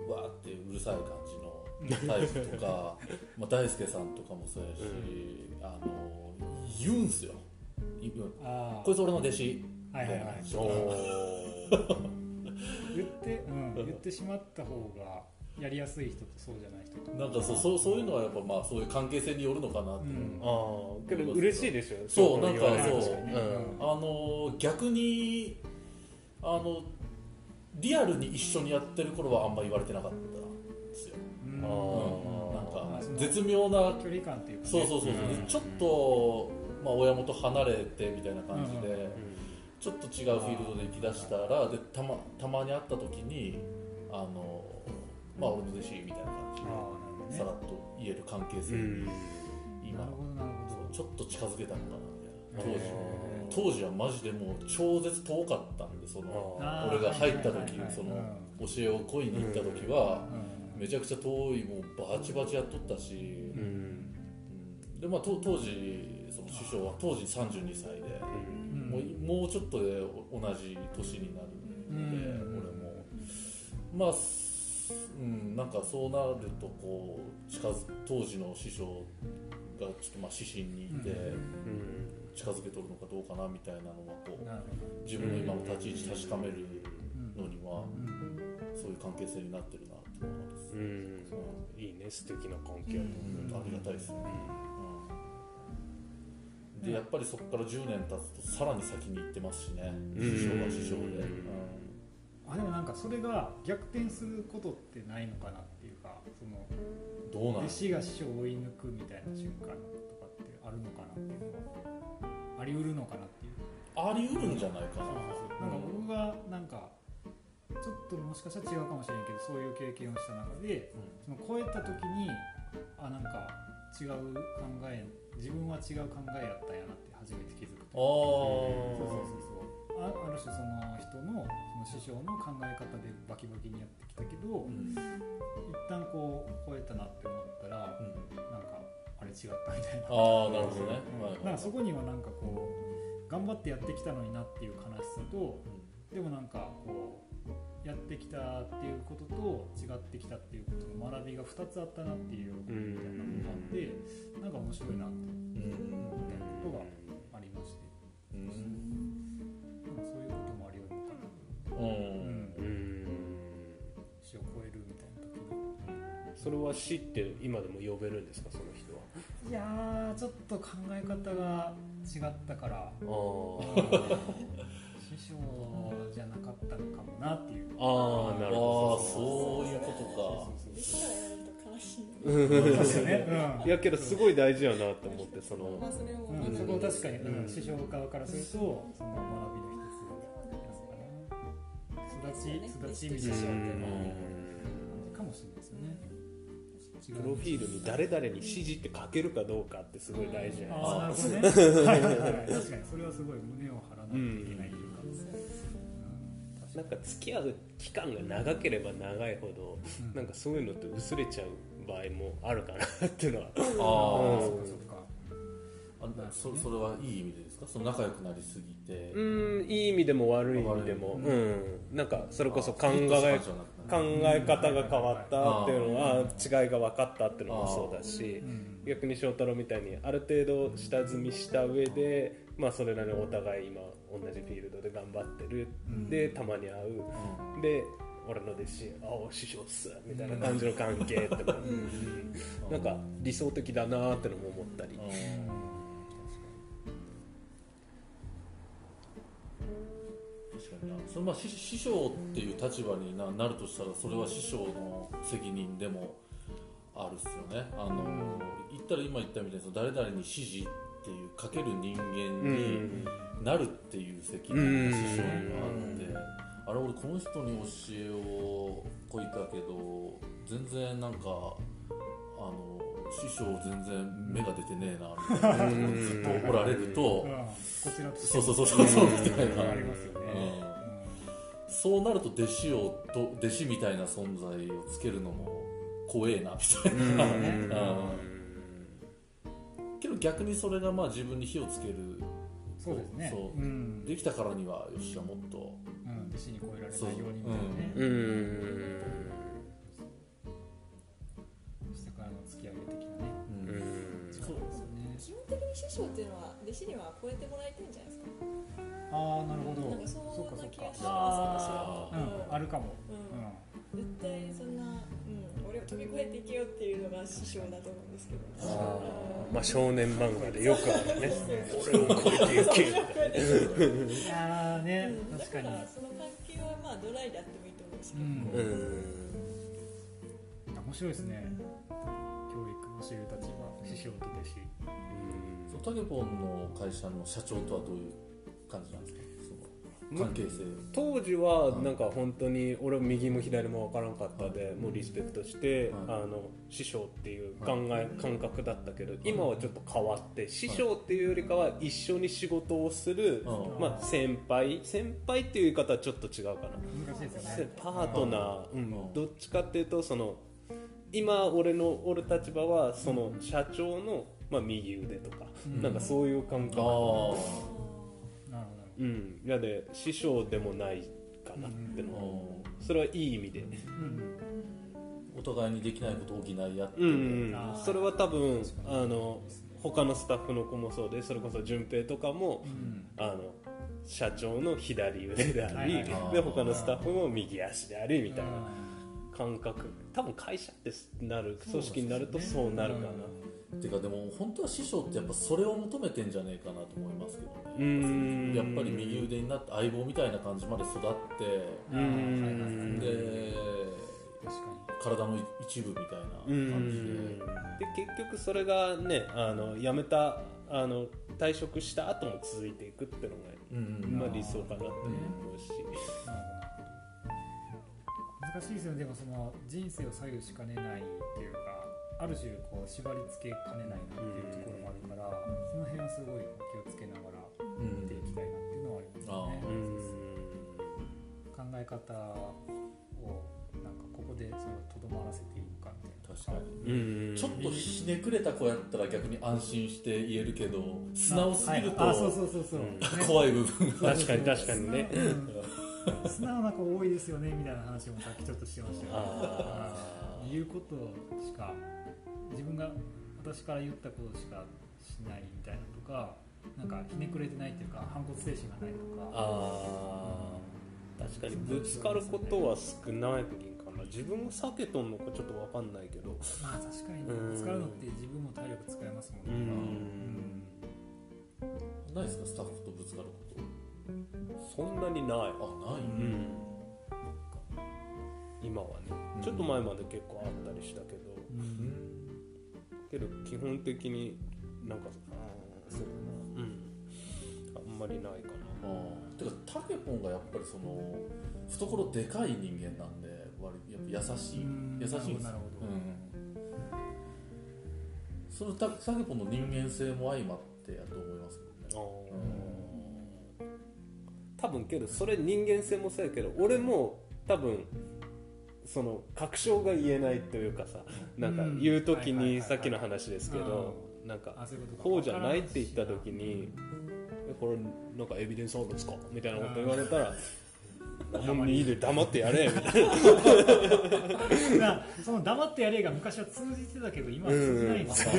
うわーってうるさい感じのタイプとかまあ大輔さんとかもそうやし、あの言うんすよ。こいつ俺の弟子。はいはいはい。言って、うん、言ってしまった方がやりやすい人とそうじゃない人となんかそうそうそういうのはやっぱまあそういう関係性によるのかなって、うん。ああけど嬉しいでしょそうなんかそう。うん。あの逆にあのリアルに一緒にやってる頃はあんま言われてなかったんですよ、うん。なんか絶妙な距離感っていうか、ね、そうそうそうそう、うん。ちょっと、まあ、親元離れてみたいな感じで、うん。ちょっと違うフィールドで行き出したらでたまたまに会った時にあのまあ俺の弟子みたいな感じでさらっと言える関係性。にうん。今、ちょっと近づけたのかなみたいな。うん当時当時はマジでもう超絶遠かったんでその俺が入った時そのうん。教えを恋に行った時はうんめちゃくちゃ遠いもうバチバチやっとったし、うん。うんでまあと当時その師匠は当時32歳で、うん。もうもうちょっとで同じ年になるので、うん。俺も。まあすうんなんかそうなるとこう近づ当時の師匠がちょっとまあ指針にいて、うん。近づけとるのかどうかなみたいなのはこう自分の今の立ち位置確かめるどのにはうん。そういう関係性になってるうん。いいね素敵な関係だと。思うありがたいですね、うん。でやっぱりそこから10年経つとさらに先に行ってますしね。師匠は師匠で、あでもなんかそれが逆転することってないのかなっていうかそのうんどうなん？弟子が師匠を追い抜くみたいな瞬間とかってあるのかなっていうのはあり得るのかなっていう。あり得るんじゃないかな。なんか僕がなんかちょっともしかしたら違うかもしれんけどそういう経験をした中でその超えた時にあなんか違う考え自分は違う考えやったんやなって初めて気づくとあそうそうそうそう。あある種その人のその師匠の考え方でバキバキにやってきたけど、うん一旦こう超えたなって思ったら、うん。なんかあれ違ったみたいな。ああなるほどね、うん。はいはいなんかそこにはなんかこう頑張ってやってきたのになっていう悲しさとでもなんかこうやってきたっていうことと違ってきたっていうことの学びが2つあったなっていうみたいなのがあってなんか面白いなってうん思ったことがありまして。そういうこともあり得るのかなうんうん。うん。死を超えるみたいな時にそれは死って今でも呼べるんですかその人は？いやーちょっと考え方が違ったから あ師匠じゃなかったのかもなっていう。ああなるほああそういうことか。らやられると悲しいそうですよね、ど いやけどすごい大事やなと思ってその。まあそれもうん。うん、そこは確かに、うん。師匠側からするとその学びの一つなのかなすだちすだちみたいなう感んじかもしれないですよね。違プロフィールに誰々に指示って書けるかどうかってすごい大事じゃああないですかなるほどね。はいはいはい。確かにそれはすごい胸を張らないといけない。うんなんか付き合う期間が長ければ長いほどうん。なんかそういうのって薄れちゃう場合もあるかなっていうのは。ああーあそっかそっか。あそそれはいい意味でですか？その仲良くなりすぎて。うんいい意味でも悪い意味でも。うん。なんかそれこそ考え考え方が変わったっていうのは違いが分かったっていうのもそうだし逆に翔太郎みたいにある程度下積みした上で、まあ、それなりにお互い今同じフィールドで頑張ってる、でたまに会う、で俺の弟子「あお師匠っす」みたいな感じの関係っても、なんか理想的だなってのも思ったり。確かに。な。そのまあ師師匠っていう立場にななるとしたらそれは師匠の責任でもあるっすよね。あの言ったら今言ったみたいに誰々に指示っていうかける人間になるっていう責任が師匠にはあってあれ俺この人に教えをこいたけど全然なんかあの師匠全然目が出てねえなみたいなずっとおられるとうん。こちらとしてそうそうそうそうみたいなそうなると弟子をと弟子みたいな存在をつけるのも怖えなみたいな、うんけど逆にそれがまあ自分に火をつける。そうですね。そう。うん。できたからにはよっしゃもっと。うん、弟子に超えられないようにみたいなね、う。ん。下からの突き上げ的なね。うん。うんそうですよね。基本的に師匠っていうのは弟子には超えてもらいたいんじゃないですか？ああなるほど。なんかそんな気がします私は。うん。あるかも、うん。うん。絶対そんな、うん、俺を飛び越えていけよっていうのが師匠だと思うんですけど。あーまあ少年漫画でよくあるね。俺を超えていけみたいなああねうん確かに。だからその関係はまあドライであってもいいと思うんですけど、うん。うん。面白いですね。教育教える立場師匠と弟子。そうタケポンの会社の社長とはどういう感じなんですか？関係性当時はなんか本当に俺は右も左も分からんかったでもうリスペクトしてはい。あの師匠っていう考え感覚だったけど今はちょっと変わって師匠っていうよりかは一緒に仕事をするうんまあ先輩先輩っていう言い方はちょっと違うかな。難しいですよせね。パートナー、うんうんどっちかっていうとその今俺のおる立場はその社長の、まあ、右腕とか、うん。なんかそういう感覚、うん、やで師匠でもないかなっての。うそれはいい意味で、うんお互いにできないことを補い合って、う。んそれは多分あの他のスタッフの子もそうでそれこそ順平とかも、うんあの社長の左腕であり、はいはいで他のスタッフも右足でありみたいな感覚。多分会社ってなる組織になるとそうなるかな。っていうかでも本当は師匠ってやっぱそれを求めてんじゃねえかなと思いますけどうねん。やっぱり右腕になって相棒みたいな感じまで育ってで確か体の一部みたいなうん感じで。で結局それがねあの辞めたあの退職した後も続いていくっていうのうん。が、まあ、理想かなって思うし、難しいですよね。でもその人生を左右しかねないっていうかある種こう縛り付けかねないなっていうところもあるから、その辺はすごい気をつけながらうん見ていきたいなっていうのはありますよね。うん。考え方をなんかここでそれをとどまらせていいのかみたいな。確かに。うん。ちょっとひねくれた子やったら逆に安心して言えるけど素直すぎるとあ,、そうそうそうそう、うん。ね。怖い部分が確かに確かにね。うん。素直な子多いですよねみたいな話もさっきちょっとしてましたよね。あ言うことしか自分が私から言ったことしかしないみたいなとかなんかひねくれてないっていうか反骨精神がないとか。あー。確かにぶつかることは少ないかな。自分も避けとんのかちょっと分かんないけど。まあ確かにね。うん。ぶつかるのって自分も体力使いますもんうねん。ないですかスタッフとぶつかること。そんなにない。あない、うん。今はね。ちょっと前まで結構あったりしたけど。うんけど基本的になんかあーそうだなうん。あんまりないかあー。てかタケポンがやっぱりその懐でかい人間なんで割やっぱ優しい。うん優しいんですよ。なるほど。うん、そのタタケポンの人間性も相まってやと思いますけどね。な多分けどそれ人間性もそうやけど俺も多分その確証が言えないというかさなんか言う時にさっきの話ですけどなんかことか。こうじゃないって言った時にえこれなんかエビデンスあるんですかみたいなこと言われたらもういいで黙ってやれみたいな。なその黙ってやれが昔は通じてたけど今は通じないんですよ、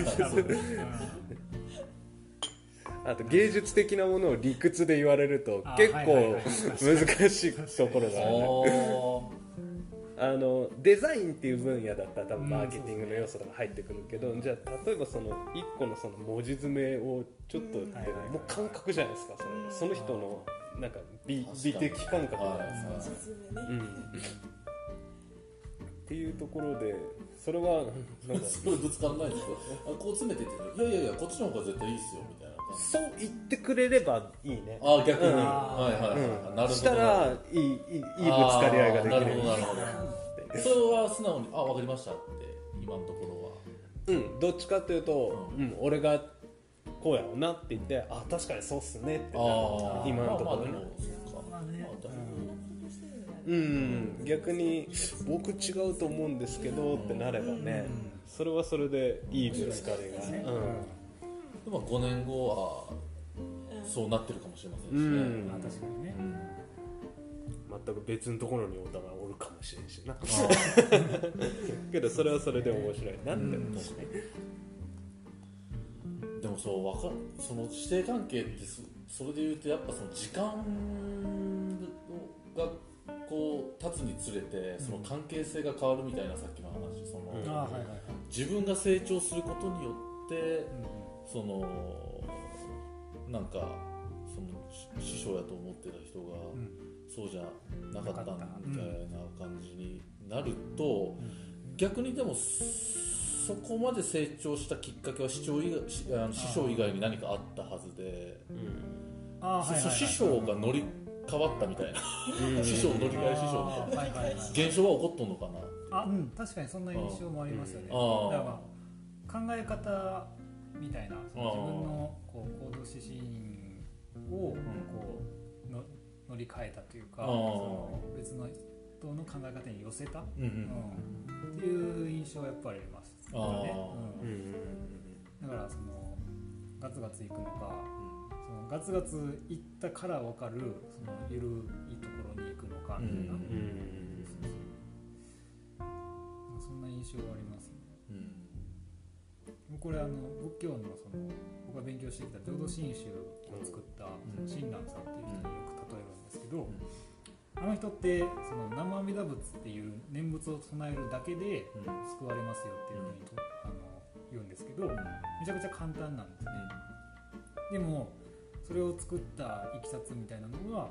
あと芸術的なものを理屈で言われるとあ結構難しいところがある。おあのデザインっていう分野だったら多分マーケティングの要素とか入ってくるけど、じゃあ例えばその1個のその文字詰めをちょっともう感覚じゃないですかそその人のなんか美美的感覚。じゃないですか、っていうところでそれはなんか すごいぶつかんないんですよあこう詰めてっていやいやいやこっちの方が絶対いいっすよみたいなそう言ってくれればいいね。あ逆に、うん。はいはいはい、うん。なるほど。したらいいいいいいぶつかり合いができる。なるほどなるほど。それは素直にあわかりましたって今のところは。うん。どっちかというと、うん。俺がこうやろうなって言ってあ確かにそうっすねってああ今のところね。まあまあでもそうか。まあね。うん。逆に僕違うと思うんですけどってなればね、それはそれでいいぶつかりが、ねでも5年後はそうなってるかもしれませんしね、うん。まあ確かにね。うん。全く別のところにお互いおるかもしれんしな。けどそれはそれで面白いなって思う、でもそうわかその師弟関係ってそそれで言うとやっぱその時間がこう経つにつれてその関係性が変わるみたいなさっきの話その、自分が成長することによってそのなんかそのし師匠やと思ってた人が、うん。そうじゃなかったみたいな感じになると、逆にでもそこまで成長したきっかけは師匠以外しあの師匠以外に何かあったはずで、ああはいはいはい。師匠が乗り変わったみたいな、師匠乗り換え師匠みたいな。現象は起こっとんのかな？あうん確かにそんな印象もありますよね、だからまあ考え方みたいなその自分のこう行動指針をこうの乗り換えたというかその別の人の考え方に寄せた、うんううん。んっていう印象はやっぱりあります。うん。うんだからそのガツガツいくのかそのガツガツいったから分かるその緩いところに行くのかみたいな、うんそんな印象はありますこれあの仏教のその僕が勉強してきた浄土真宗を作ったうん。親鸞さんっていう人によく例えるんですけど、あの人ってその南無阿弥陀仏っていう念仏を唱えるだけでうん。救われますよっていうふうにとあの言うんですけどめちゃくちゃ簡単なんですね。でもそれを作ったいきさつみたいなのは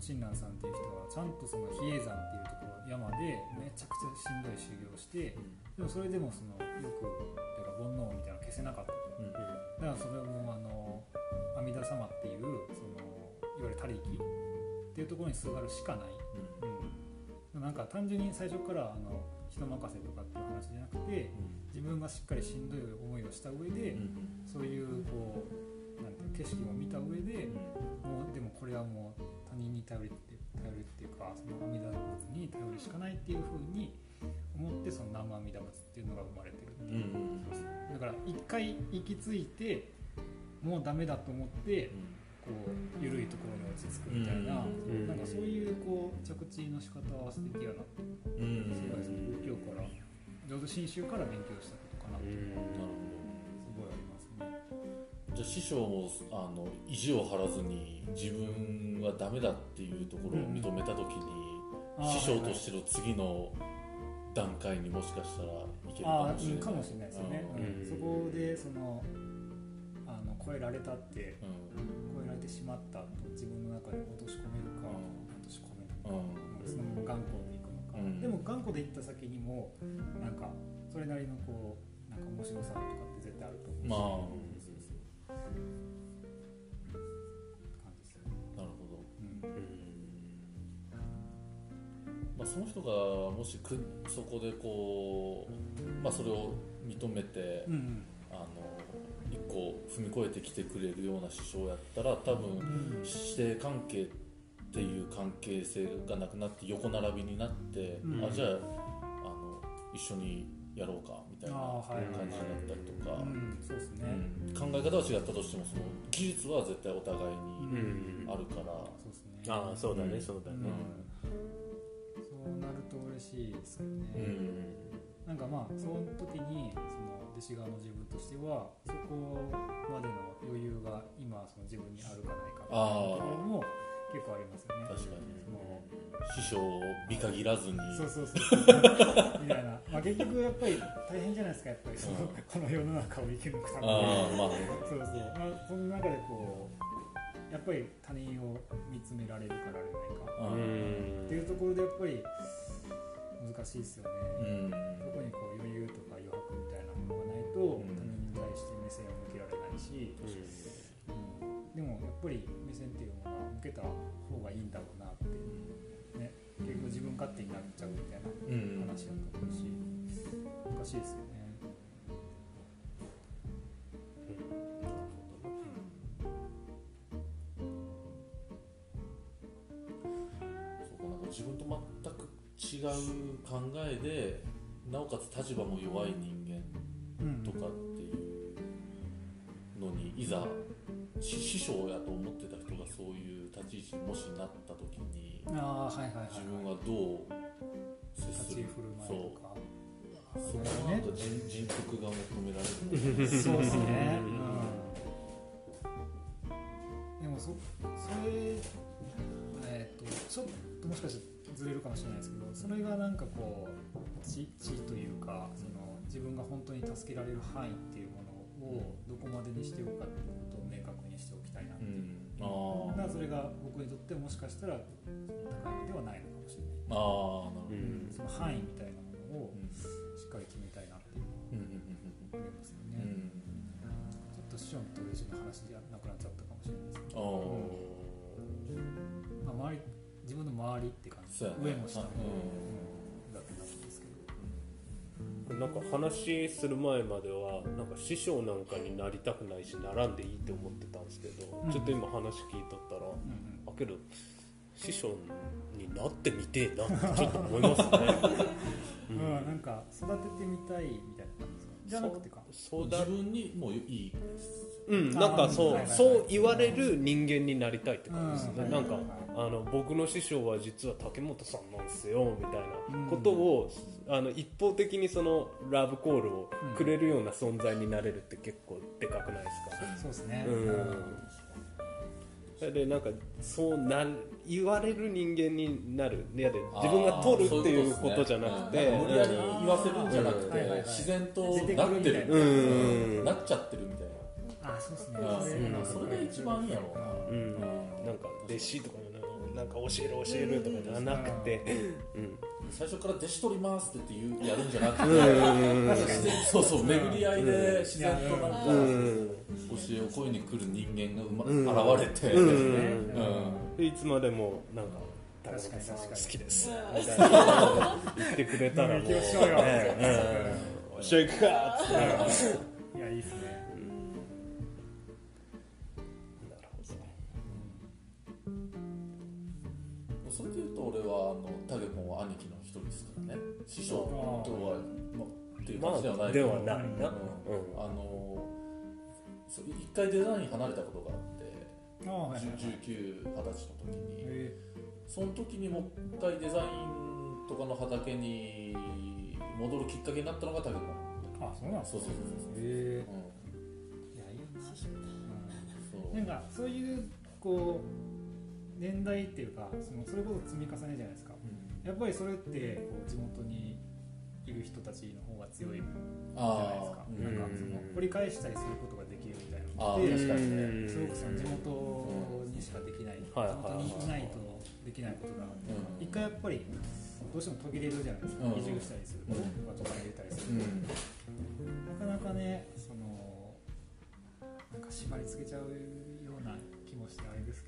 親鸞さんっていう人はちゃんとその比叡山っていうところ山でめちゃくちゃしんどい修行をしてでもそれでもそのよく煩悩みたいなの消せなかったと。うん。だからそれもあの阿弥陀様っていうそのいわゆる他力っていうところにすがるしかない、うん、なんか単純に最初からあの人任せとかっていう話じゃなくて自分がしっかりしんどい思いをした上で、そういうこうなんていう景色も見た上で、もうでもこれはもう他人に頼りって頼るっていうかその阿弥陀仏に頼るしかないっていうふうに思ってその南無阿弥陀仏っていうのが生まれてるっていう。ことですだから一回行き着いてもうダメだと思ってこう緩いところに落ち着くみたいな、うんなんかそういうこう着地の仕方は素敵やなってうんすごいその仏教から浄土真宗から勉強したことかな。ってすごいありますね。じゃあ師匠もあの意地を張らずに自分はダメだっていうところを認めた時に、師匠としての次の段階にもしかしたらいけるああかもしれない。うんかもしれないですよね、うん。うん。そこでそのあの超えられたってうん。超えられてしまったと自分の中で落とし込めるか、うん。落とし込めないか、そのまま頑固でいくのか、うん。でも頑固でいった先にもなんかそれなりのこうなんか面白さとかって絶対あると思うし、まあ。そうそまあ、その人がもしくそこでこう、まあ、それを認めて、うんうん。あの一個踏み越えてきてくれるような師匠やったら多分うん。師弟関係っていう関係性がなくなって横並びになって、うん。あじゃああの一緒にやろうかみたいな感じになったりとか、うんそうですね、うん。考え方は違ったとしてもその技術は絶対お互いにうんあるから、そうですね。ああそうだねうん。そうだねなると嬉しいですけどね、うん。なんかまあその時にその弟子側の自分としてはそこまでの余裕が今その自分にあるかないかっていうところも結構ありますよね。確かに。その師匠を見限らずに。そうそうそうみたいな、まあ、結局やっぱり大変じゃないですかやっぱり。そのこの世の中を生き抜くために。まあね。そうそう、まあ、その中でこうやっぱり他人を見つめられるかられないか。ううんんっていうところでやっぱり難しいですよね、うん。にこう余裕とか余白みたいなものがないとうん。他人に対して目線を向けられないし、うん、でもやっぱり目線っていうものは向けた方がいいんだろうなってね。結構自分勝手になっちゃうみたいなうん。話だと思うし難しいですよね。自分と全く違う考えでなおかつ立場も弱い人間うんとかっていうのにいざ師師匠やと思ってた人がそういう立ち位置にもしなった時にああはいはいはい、自分はどう接する振る舞いとか。そこはなんか人人徳が求められる。そうですね、ううんん、でもそそれえっ、とちょっともしかしてずれるかもしれないですけどそれがなんかこう知知というかその自分が本当に助けられる範囲っていうものをどこまでにしておくかっていうことを明確にしておきたいなっていう、うん。あそれが僕にとってもしかしたらその高いではないのかもしれない。あなるほど。うん。その範囲みたいなものをうん。しっかり決めたいなって思いますよね、うん。うんちょっと師匠と弟子の話じゃなくなっちゃったかもしれないですけあど、周り自分の周りって感じ、ね。上も下も、ううん。だってなん。ですけどなんか話する前まではなんか師匠なんかになりたくないしならんでいいって思ってたんですけど、うん。ちょっと今話聞いとったら、うん。あけど師匠になってみてえなってちょっと思いますね。うん。うん。なんか育ててみたいみたいな感じですか？じゃなくてか。そうだ自分にもういいうん、なんかそう、あーはいはいはい。そう言われる人間になりたいって感じですね、うん。なんか、あの僕の師匠は実は竹本さんなんですよみたいなことを、あの一方的にそのラブコールをくれるような存在になれるって結構でかくないですか、そうですね。うん。それでなんかそうなる言われる人間になる。いやで自分が取るっていうことじゃなくて無理やり言わせるんじゃなくてうん。はいはいはい自然となってるなうんな。っちゃってるみたいあそうですね。なそれが一番いいやろうな。うん、なんか弟子とかの。なんか教える教えるとかじゃなくて、うん。最初から弟子取りますって言うやるんじゃなくて。そうそう巡り合いで自然となんかうん。教えを声に来る人間がうまうん。現れて。いつまでもなんか好確かに確かに。きです。うん。みたいな。言ってくれたらもう、行きましょうよ。ね。うん、おしゃ行くかっつって。いやいいですねでいうと俺はあのタゲポンは兄貴の一人ですからね。師匠とは、まあ、っていうど感じではないまあではないな、うん。うんあのそう一回デザイン離れたことがあってああはいはいはい。19、20歳の時に。え。その時にもう一回デザインとかの畑に戻るきっかけになったのがタゲポンーあそうなんですかそうそうそうそう、え。うん。いやいいよなそうなんかそういうこう年代っていうかそのそれこそ積み重ねじゃないですか。やっぱりそれってこう地元にいる人たちの方が強いじゃないですか。なんかうん。その掘り返したりすることができるみたいあな。のってー確かすごくその地元にしかできない、はい地元にいないとできないことがあって、うん。一回やっぱりどうしても途切れるじゃないですか、うん。移住したりすると。うん。か都会に出たりするうん。と、なかなかねそのなんか縛り付けちゃうような気もしてあれです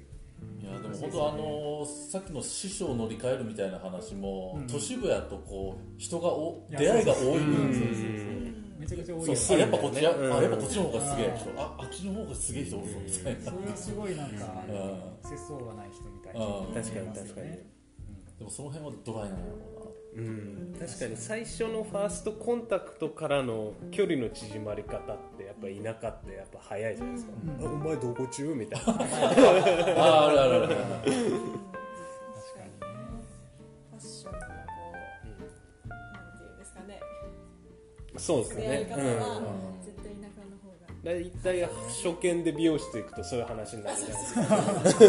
いやでも本当あのさっきの師匠を乗り換えるみたいな話も、うん。都市部やとこう人がお出会いが多い。うん。分めちゃくちゃ多いよね。そうあやっぱこっちや、うん。あやっぱこっちの方がすげえうん。人ああっちの方がすげえ人おるぞみたいな、それはすごいなんかうん。節操がない人みたいな。うん。確かに確かに。でもその辺はドライなんやろうん、確かに最初のファーストコンタクトからの距離の縮まり方ってやっぱ田舎ってやっぱ早いじゃないですか、うん、お前どこ中？みたいな。ああるあるある。確かにね。ファッションのこう、うん、なんていうんですかねそうですね。うん、絶対田舎の方が。大体初見で美容室行くとそういう話になるじゃないですか。そう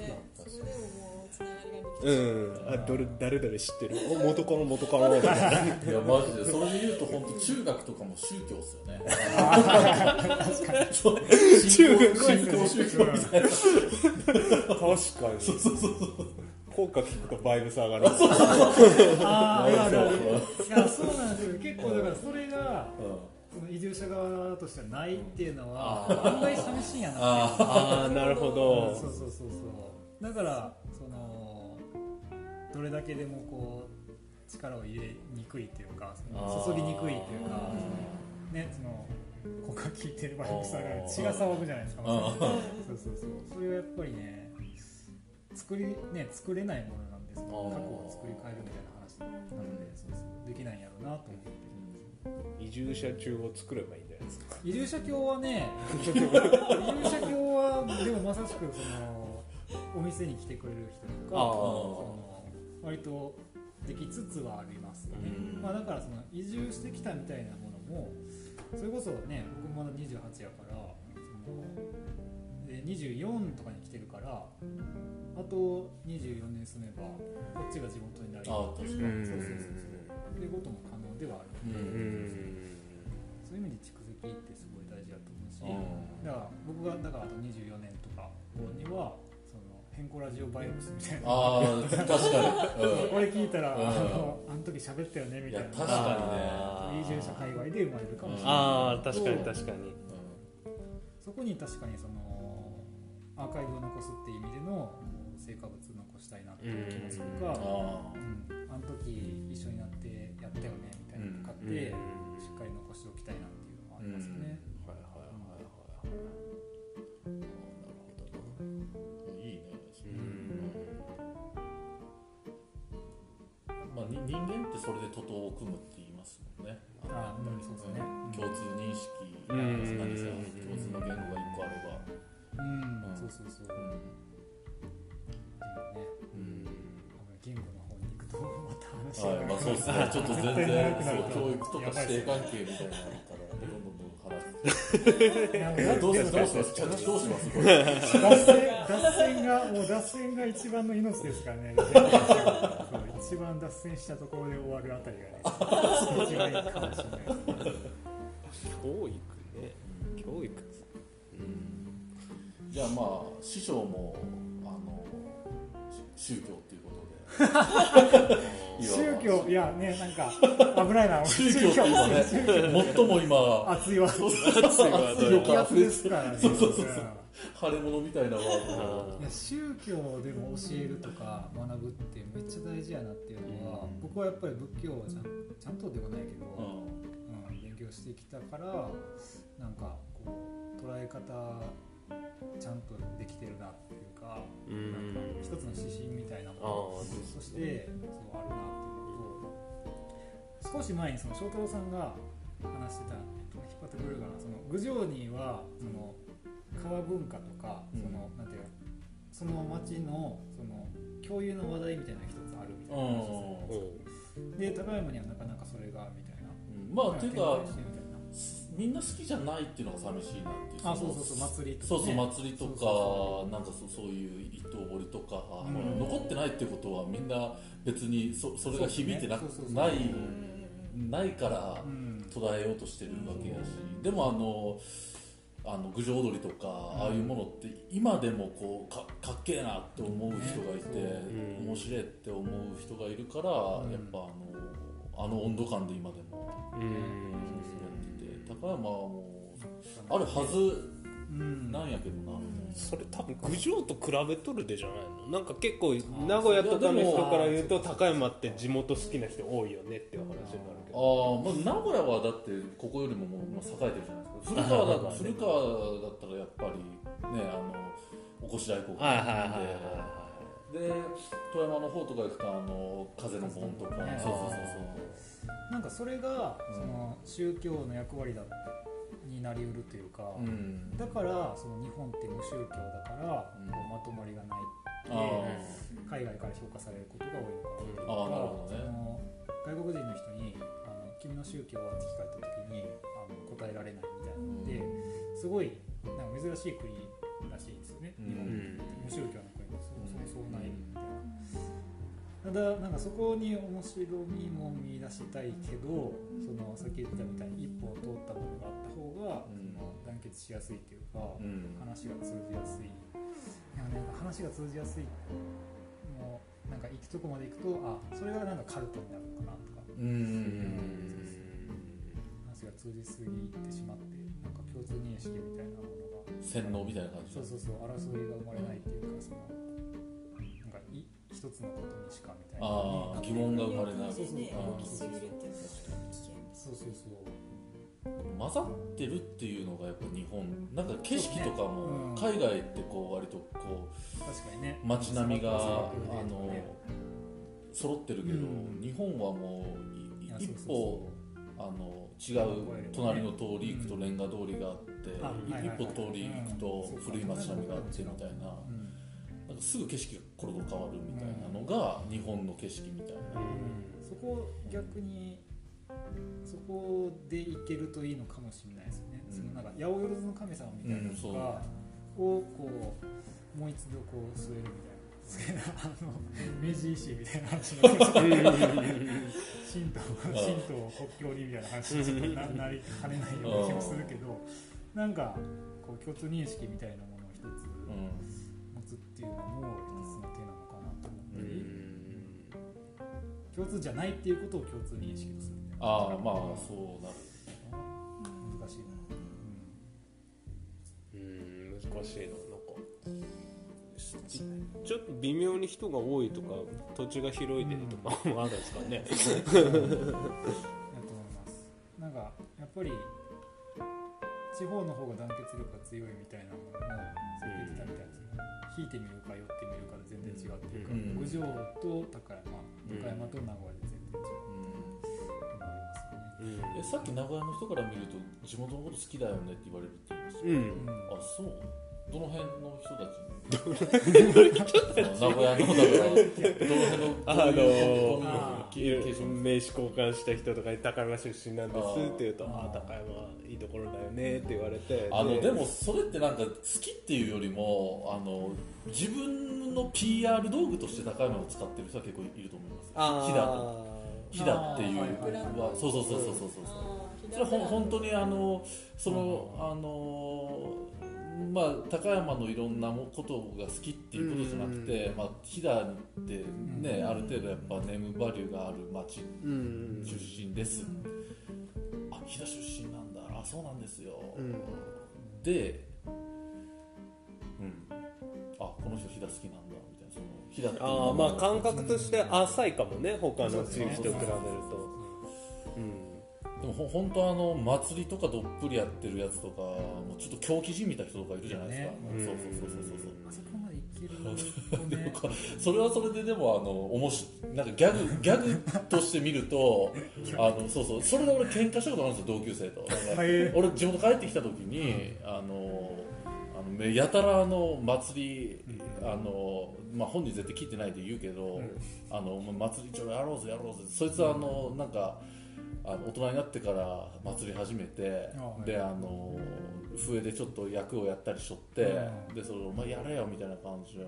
ね。うん。あどれ誰々知ってる？お元カノ元カノ。みたいないやマジで。それで言うと本当中学とかも宗教っすよね。そう中学信仰宗教みたいな。確かに。そうそうそう効果聞くとバイブス上がる。あーあいやそうなんですよ。結構だからそれがその移住者側としてはないっていうのはあー。案外寂しいんやなああなるほど。そうそうそうそう。だからどれだけでもこう力を入れにくいっていうかその注ぎにくいっていうかねその他聞いてるバイブス上がる血が騒ぐじゃないですかまそうそうそう。それはやっぱりね作りね作れないものなんです過去を作り変えるみたいな話なのでそうそう。できないんやろうなと思って移住者中を作ればいいんじゃないですか。移住者教はね 移住者教はでもまさしくそのお店に来てくれる人とか割とできつつはありますよね、うん。まあ、だからその移住してきたみたいなものもそれこそね僕もまだ28やからそので24とかに来てるからあと24年住めばこっちが地元になりあ確かに。そうそうそうそう。っていうことも可能ではある。ので、うんそういう意味で蓄積ってすごい大事だと思うし、うんだから僕がだからあと24年とか後には変更ラジオバイブスみたいな。ああ確かに、これ聞いたら、うん。あのあの時喋ったよねうん、みたいな。いや確かあー。移住者界隈で生まれるかもしれない。ああ確かに確かににね、そこに確かにそのアーカイブを残すっていう意味での成果物残したいなっていう気もするか、うん、あうん。あの時一緒になってやったよねみたいなのとかって、うん。しっかり残しておきたいなっていうのはありますね、人間ってそれで徒党を組むって言いますもんね。あのやっぱりそうですね。共通認識共通の言語が一個あれば。うん、うん。そうそうそう、うん。ねうん。言語の方に行くとまた話はい、まあそうですね。ちょっと全然そう教育とか師弟関係みたいな話。いやえどうすでもるどうしますどうします。脱線脱線がもう脱線が一番の命ですからね一番脱線したところで終わるあたりがね。一番いいかもしれない教育。ね教育。じゃあまあ師匠もあのし宗教っていうことで 宗教いやねなんか危ないな。宗教今ね最も今。熱いわ。そう激アツですからね。そうそうそう。腫れ物みたいなワード宗教でも教えるとか学ぶってめっちゃ大事やなっていうのは、うん。僕はやっぱり仏教をちゃんちゃんとではないけど、ううん勉強してきたからなんかこう捉え方ちゃんとできてるなっていうか、うん。なんか一つの指針みたいなものああそしてそうあるなっていうのと少し前にその翔太郎さんが話してた、えっと、引っ張ってくれるかなその郡上にはその川文化とか、うん。そのなんていうのその町のその共有の話題みたいなのが一つあるみたいな話をされてう。んで高山にはなかなかそれがみたいな。ん。まあっていうかみんな好きじゃないっていうのが寂しいなっていう。あのそうそうそう祭りとか、ね、そうそう祭りとかなんかそうそういう一刀彫りとか、うん。残ってないってことはみんな別にそそれが響いてなくそうそうそうないうん。ないからうん。途絶えようとしてるわけやし、でもあのあの郡上踊りとか、ああいうものって今でもこうかかっけえなって思う人がいて、うん。面白いって思う人がいるから、ん。やっぱあのあの温度感で今でも。うんやってて高山はもうあるはず。うん。なんやけどな、それ多分郡上と比べとるでじゃないの？なんか結構名古屋とかの人から言うと高山って地元好きな人多いよねっていう話になるけあど。あ、まあ、名古屋はだってここよりももうまあ栄えてるじゃないですか。古川だ古川だったらやっぱりねあのおこし大高校はいはいはいはいで富山の方とか行くとあの風の盆とか、ね。そうそうそうなんかそれが、うん。その宗教の役割だになりうるというか、そううん。だからその日本って無宗教だから、うん。こうまとまりがないあ海外から評価されることが多いのかなっていうかね。外国人の人にあの君の宗教は?」って聞かれた時にあの答えられないみたいなのですごいなんか珍しい国らしいですよね、うん。日本うん無宗教ただなんかそこに面白みも見出したいけどそのさっき言ったみたいに一歩通ったものがあった方が、うん。その団結しやすいっていうか、うん。話が通じやすい。いやなんか話が通じやすいもうなんか行くとこまで行くとあそれがなんかカルトになるのかなとか。うん。話が通じすぎてしまってなんか共通認識みたいなものが。洗脳みたいな感じ。そうそうそう争いが生まれないっていうかその一つのことにしかみたいなああ疑問が生まれない。でねあー。大きすぎるっていうのは危険ですそうそうそう。混ざってるっていうのがやっぱ日本。なんか景色とかもうん。海外ってこう割とこ確かにね。う街並みがあのね。揃ってるけどうん。日本はもう一そうそう歩あの違う隣の通り行くとレンガ通りがあって一歩通り行くと古い街並みがあってみたいな。うんなんかすぐ景色がコロコロ変わるみたいなのが日本の景色みたいな。そこを逆にそこでいけるといいのかもしれないですよね、うん。そのなんか八百万の神様みたいなうんそう。のが、をこうもう一度こう据えるみたいな。すげえなあの明治維新みたいな話の 神道あ神道を国境にみたいな話にちょっとななりかねないような気もするけどなんかこう共通認識みたいなものを一つ。うん。持つっていうのも一つの手なのかなと思ったり、うん。共通じゃないっていうことを共通認識とするみたいな。ああまあそうなる難しいな、うん難しいな。なんかちょっと微妙に人が多いとか土地が広いでとかもあるんですかね。だと思います。なんかやっぱり地方の方が団結力が強いみたいなのもさっき言ってたみたいにその引いてみるか寄ってみるかで全然違うっていうか、うん。郡上と高山高山と名古屋で全然違ううんと思いますよね。うんえさっき名古屋の人から見ると地元のこと好きだよねって言われるって言いました。うんうん。あそう？どの辺の人たちに？名古屋のだからどの辺のあの名刺交換した人とかに高山出身なんですって言うと「ああ高山いいところだよね」って言われてあのでもそれってなんか好きっていうよりもあの自分の PR 道具として高山を使ってる人は結構いると思います。あ飛騨飛騨っていう。はそうそうそうそうそうそう。それはほん本当にあのそのあのまあ高山のいろんなもことが好きっていうことじゃなくて、まあ、飛騨ってね、うん。ある程度やっぱネームバリューがある町うん。出身です、あ飛騨出身なんだ。あそうなんですよ、うん。で、うん、あこの人飛騨好きなんだ。みたいなその飛騨ってああまあ感覚覚として浅いかもね他の地域と比べると。うんでもほ本当あの祭りとかどっぷりやってるやつとかもうちょっと狂気じみた人とかいるじゃないですか、ね。そうそうそうそうそうそう。あそこまでいけるとね。それはそれででもあの面白いなんかギャグ ギャグとして見ると あのそうそう。それで俺喧嘩したことあるんですよ同級生と。俺地元帰ってきた時にあのあのめやたらあの祭りあの、まあ、本人絶対聞いてないで言うけど、あのま祭りちょやろうぜやろうぜ。そいつはあのなんかあの大人になってから祭り始めてであの笛でちょっと役をやったりしとって、うん。でそれお前やれよみたいな感じで、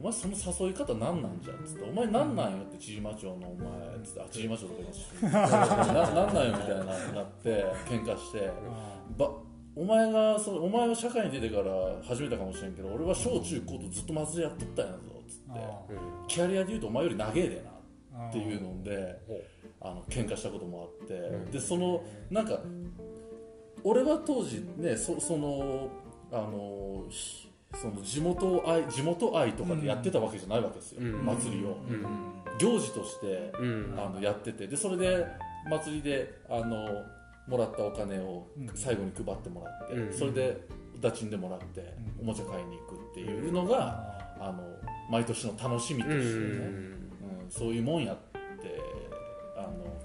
お前その誘い方何なんじゃんっつってお前何なんよって千島町のお前っつってあ千島町とか言いますしななんなんよみたいななって喧嘩してばお前がそお前は社会に出てから始めたかもしれんけど俺は小中高とずっと祭りやっとったんやぞっつってキャリアで言うとお前より長えでなっていうのであの喧嘩したこともあって、うん。でそのなんか俺は当時ねそそのあのひその地元愛地元愛とかでやってたわけじゃないわけですよ、うん。祭りを、うん。行事としてうん。あのやってて。でそれで祭りであのもらったお金をうん。最後に配ってもらって、うん。それで歌賃でもらってうん。おもちゃ買いに行くっていうのが、あの毎年の楽しみとうしてね、ん。うん。そういうもんやっ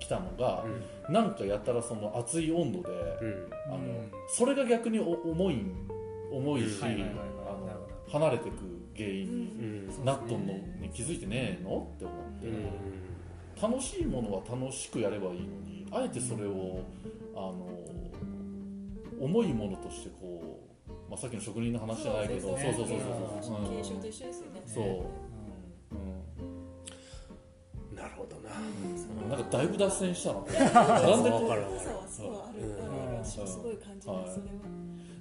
来たのがう、ん。なんかやったらその熱い温度で、うん。あのうんそれが逆にお重いん重いし、うん。はいはいはいはい。あの離れてく原因にうん。なっとんのに気づいてねえのって思って、うん。楽しいものは楽しくやればいいのにあえてそれをあの重いものとしてこう、まあ、さっきの職人の話じゃないけどそうそうそうそうそう、うん。継承と一緒ですよね。そう、うんなるほどな。うん、なんかだいぶ脱線したな。なんでわかるわかるそう。そうあるある私もすごい感じますそれは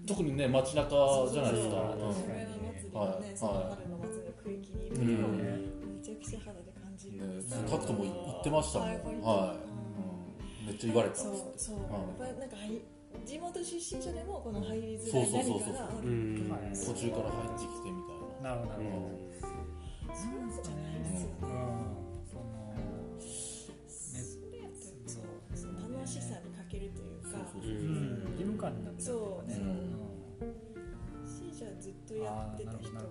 特にね街中じゃないですか、そうそうそううん梅の祭りのねその春の祭りの区域にいるめちゃくちゃ肌で感じるね、タクトも言ってましたもん、はい、うん、めっちゃ言われたそうそう、うんやっぱりなんかはい地元出身者でもこの入りづそうらいそうそうそう何かがあるうんはい途中から入ってきてみたいななるほどなるほどそうじゃないですようんねうん義務感になってるそうね。う。ん。しじゃあずっとやってた人がね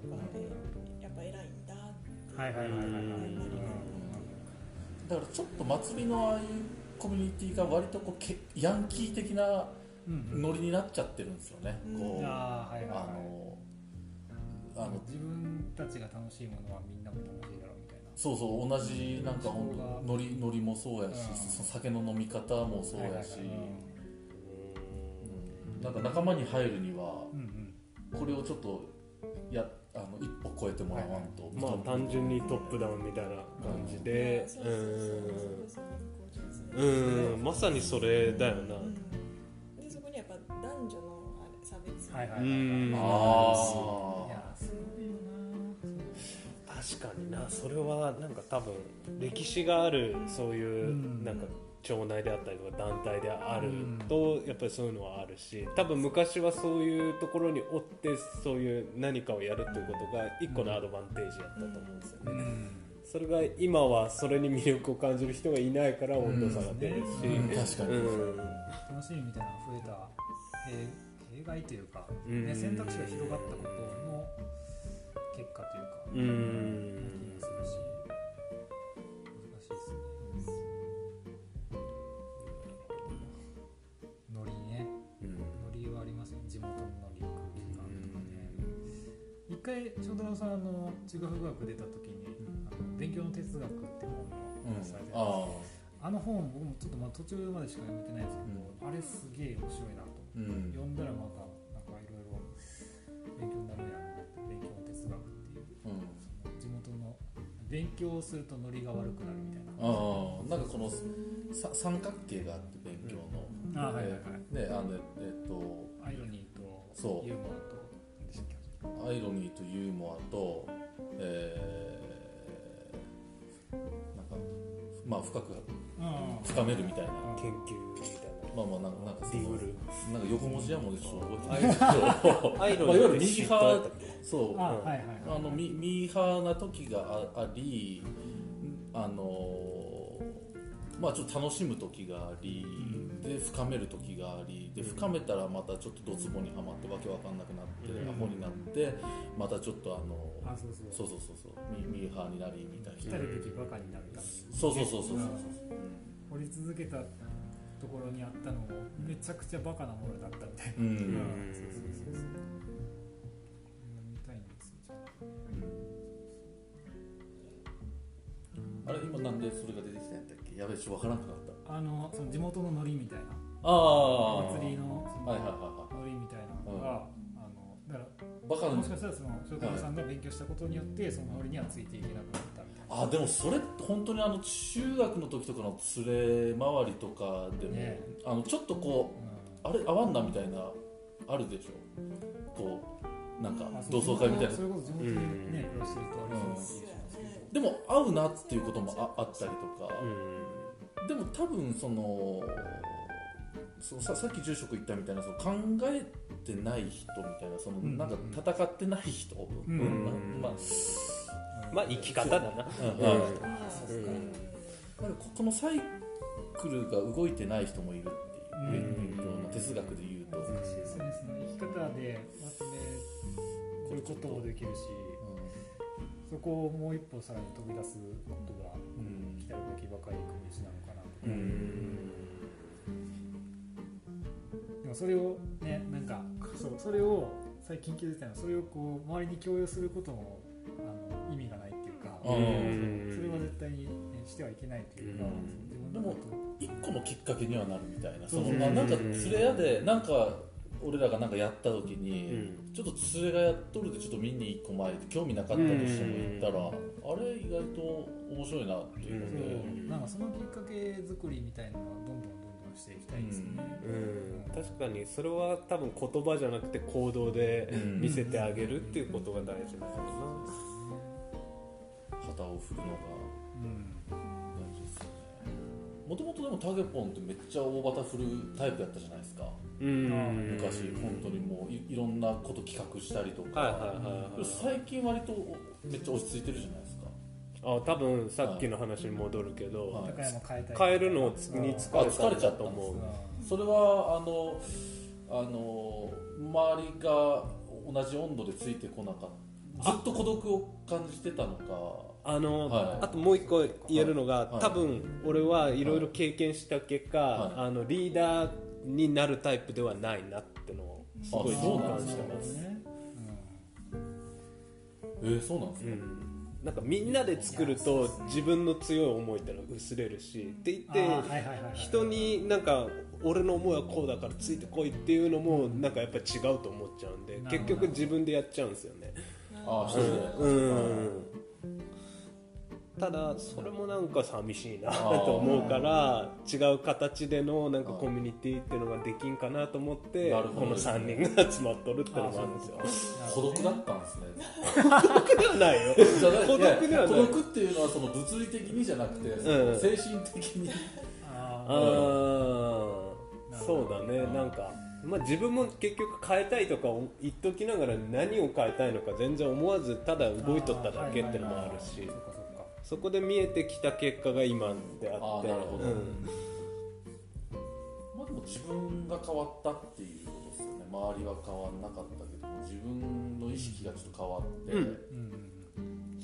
やっぱ偉いんだってはいはいはいはい。はいだからちょっと祭りのああいうコミュニティが割とこうけヤンキー的なノリになっちゃってるんですよね、うん。こうあーはいはいはい。あのあの自分たちが楽しいものはみんなも楽しいだろうみたいな。そうそう同じなんか本当ノリノリもそうやし、うん。その酒の飲み方もそうやし、はいはいはい。うんなんか仲間に入るにはこれをちょっとやあの一歩超えてもらわんと、まあ単純にトップダウンみたいな感じで。そうん。うん。まさにそれだよな。うん。でそこにやっぱ男女のあれ差別。はいはいはいうん。いあやすごいよ確かにな。それはなんか多分歴史があるそういううん。なんか町内であったりとか団体であるとやっぱりそういうのはあるし多分昔はそういうところにおってそういう何かをやるということが一個のアドバンテージやったと思うんですよね、うん。それが今はそれに魅力を感じる人がいないから温度差が出るし、うん。確かに、うん。楽しみみたいなのが増えた弊弊害というか、うん。ね、選択肢が広がったことの結果というか、う気んがするし回翔太郎さんあの中学学出た時に、あの勉強の哲学って本をされて、ああ。の本僕もちょっとまあ途中までしか読めてないんですけど、あれすげえ面白いなと。ーうん。読んだらまたなんかいろいろ勉強になるやろうなって勉強の哲学っていううん。その地元の勉強をするとノリが悪くなるみたいな。あーなんかこのさ三角形があって勉強の、あはいはいはい。であのえっとアイロニーとそう。ユーモアアイロニーとユーモアと、えー、なんかまあ深くあ深めるみたいな、研究みたいまあまあなんかなんかそのディグル。なんか横文字やもんでちょっと覚えてないけどなアイロまあいわゆるハーそう。あはいはいはい。あのミミーハーな時があありあのまあちょっと楽しむ時があり、で深める時がありで深めたらまたちょっとドツボにはまってわけわかんなくなって、うん。アホになってまたちょっとあのあそうそうそう。そうミミーハーになりみたい来な。たるべきバカになるたそうそうそうそうそう。うん。掘り続けたところにあったのもめちゃくちゃバカなものだったみたいなうん、うん。うんそうそうそうそう。これが見たいんですよじゃああれ今なんでそれが出てきたんやべえちょっとわからなくなった。あのその地元のノリみたいな。ああお祭りのそのはいはいはノリみたいなのが、あのだからいはいバカなもしかしたらその翔太郎さんが勉強したことによってそのノリにはついていけなくなったみたいな。あでもそれ本当にあの中学の時とかの連れ回りとかでも、ね。あのちょっとこうあれ合わんなみたいなあるでしょ。こうなんかまあ同窓会みたいな。それこそ地元にね暮らしてるとありそうな気がします。けどでも合うなっていうこともああったりとか、うでも多分そのそのささっき住職言ったみたいなその考えてない人みたいなそのうん。なんか戦ってない人、うん。うん。まあん。まあ生き方だな。うん。うん。まあうん。なんかここのサイクルが動いてない人もいるっていう、うん。勉強の哲学で言うと、難しいですね。生き方でまとめることもできるしそこをもう一歩さらに飛び出すことがうん。来たるべきばかり行く道なのかなとか、うん。でもそれをねなんかそうそれを最近気づいたのはそれをこう周りに共有することもあの意味がないっていうか、うん。それは絶対に、ね、してはいけないというか、でも一個のきっかけにはなるみたいなその、なんか連れ屋でなんか俺らがなんかやった時に、うん。ちょっと連れがやっとるでちょっと見に一個前で興味なかったとしても行ったら、あれ意外と面白いなっていうので、うん。なんかそのきっかけ作りみたいなのはどんどんどんどんしていきたいですよね、うん、確かにそれは多分言葉じゃなくて行動でうん。見せてあげるっていうことが大事なのか旗を振るのがうん大事ですよね。もともとでもタゲポンってめっちゃ大旗振るタイプやったじゃないですか。なうん昔本当にもういいろんなこと企画したりとか、はいはいはいはい最近割とめっちゃ落ち着いてるじゃないですか。あ多分さっきの話に戻るけど、はい。変えたい。変えるのに疲れあ疲れちゃったと思うそれはあのあの周りが同じ温度でついてこなかった。ずっと孤独を感じてたのか。あの、はい。あともう一個言えるのが、はい。多分俺はいろい。ろ経験した結果、はい。あのリーダーになるタイプではないなってのをすごいあそう実なんですか感してます、ねえー、そうなんですか、うん。なんかみんなで作ると自分の強い思いってのが薄れるしって言って人になんか俺の思いはこうだからついてこいっていうのもなんかやっぱ違うと思っちゃうんで結局自分でやっちゃうんですよね。ああ一人で、うんただそれもなんか寂しいなと思うから違う形でのなんかコミュニティっていうのができんかなと思ってこの3人が集まっとるってのもあるんですよ。孤独だったんですね。孤独ではないよ。じゃない孤独ではない。や孤独っていうのはその物理的にじゃなくて、精神的に。あああそうだね。なんか、まあ、自分も結局変えたいとか言っときながら何を変えたいのか全然思わずただ動いとっただけってのもあるしそこで見えてきた結果が今であってなるほど。うん。まあでも自分が変わったっていうことですよね。周りは変わんなかったけど自分の意識がちょっと変わって、うん。うん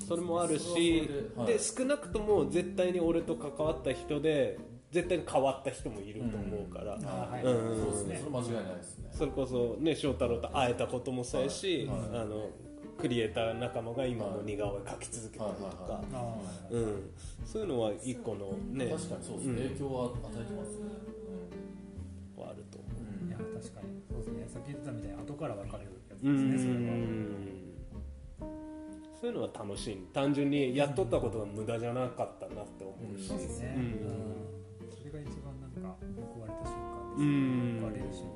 それもあるしではいで少なくとも絶対に俺と関わった人で絶対に変わった人もいると思うから、そうですねそれ間違いないですねそれこそね翔太郎と会えたこともそうやし、はいはいあのクリエイター仲間が今も似顔絵描き続けてるとか、そういうのは一個のね。確かにそうですね、うん。影響は与えてますね、はあると思ーいや確かにそうですね。さっき言ってたみたいに後から分かるやつう、うですねそれは。んそういうのは楽しい。単純にやっとったことが無駄じゃなかったなって思うし、そうですね、うん。うん。それが一番なんか報われた瞬間うですね。ん。報われる瞬間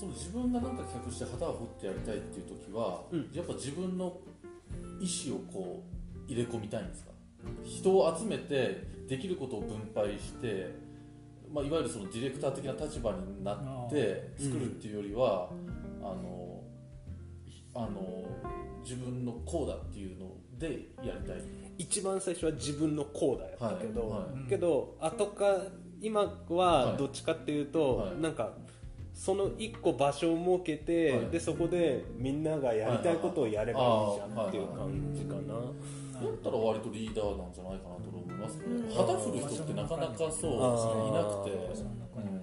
そう自分が何か企画して旗を振ってやりたいっていう時は、うん。やっぱ自分の意思をこう入れ込みたいんですか？人を集めてできることを分配して、まあ、いわゆるそのディレクター的な立場になって作るっていうよりは、あのひあの自分のこうだっていうのでやりたい。一番最初は自分のこうだやったけど、はい。はい。けど後か今はどっちかっていうと、はい。なんかその一個場所を設けて、はい。でそこでみんながやりたいことをやればいいじゃんっていう感じかな、だったら割とリーダーなんじゃないかなと思いますね。旗振る人ってなかなかそうですねいなくて。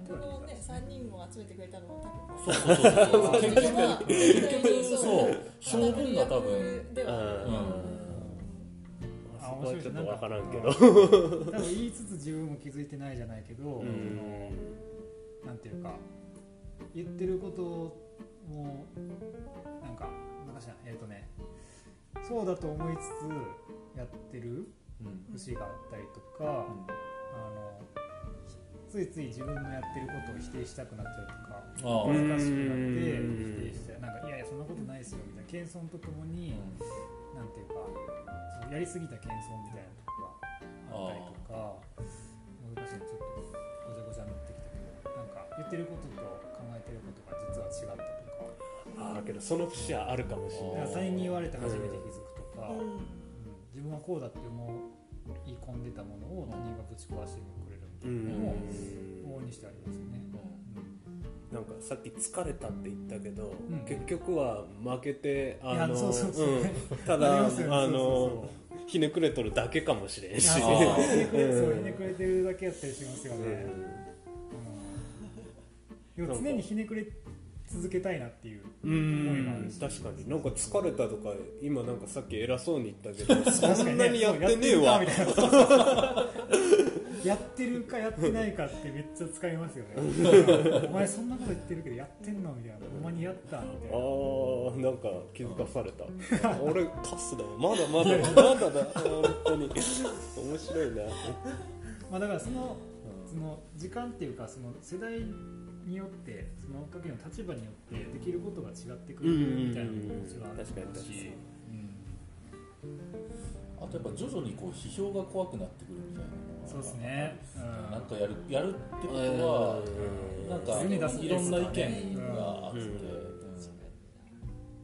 このね3人も集めてくれたのも多分そうそうそうそう。結局そう性分が多分ではうんあそこはちょっと分からんけど。多分言いつつ自分も気づいてないじゃないけど、うん。なんていうか言ってることもなんかなんかしらえっ、とねそうだと思いつつやってるうん。節があったりとか、あのついつい自分のやってることを否定したくなっちゃうとかああ。うん難しくなって否定してなんかいやいやそんなことないですよみたいな謙遜とともに、なんていうかそうやりすぎた謙遜みたいなとこがあったりとか難しいちょっとごちゃごちゃになってきたけどなんか言ってることとが実は違ったとか。ああけどその節はあるかもしれない。だから他人に言われて初めて気づくとか、うん。うん。自分はこうだって思い込んでたものを他人がぶち壊してくれるみたいなのも往々にしてありますよね。なんかさっき疲れたって言ったけど、うん。結局は負けてあのそうそうそう。うん。ただあのひねくれとるだけかもしれんし。そうひねくれてるだけやったりしますよね。常にひねくれ続けたいなっていうう思いもある確かに。なんか疲れたとか今なんかさっき偉そうに言ったけど確かにね。そんなにやってねえわ。やってるかやってないかってめっちゃ使いますよね。お前そんなこと言ってるけどやってんのみたいな。ほんまにやったみたいな。あーなんか気づかされた。俺カスだまだまだ まだだ。本当に。面白いな。まあだからそのその時間っていうかその世代によってその時の立場によってできることが違ってくるみたいなのももちろんあると思うしあとやっぱ徐々にこう批評が怖くなってくるみたいなそうですね、うん、なんかやるやるってことはうん。なんかいろんな意見があって、うん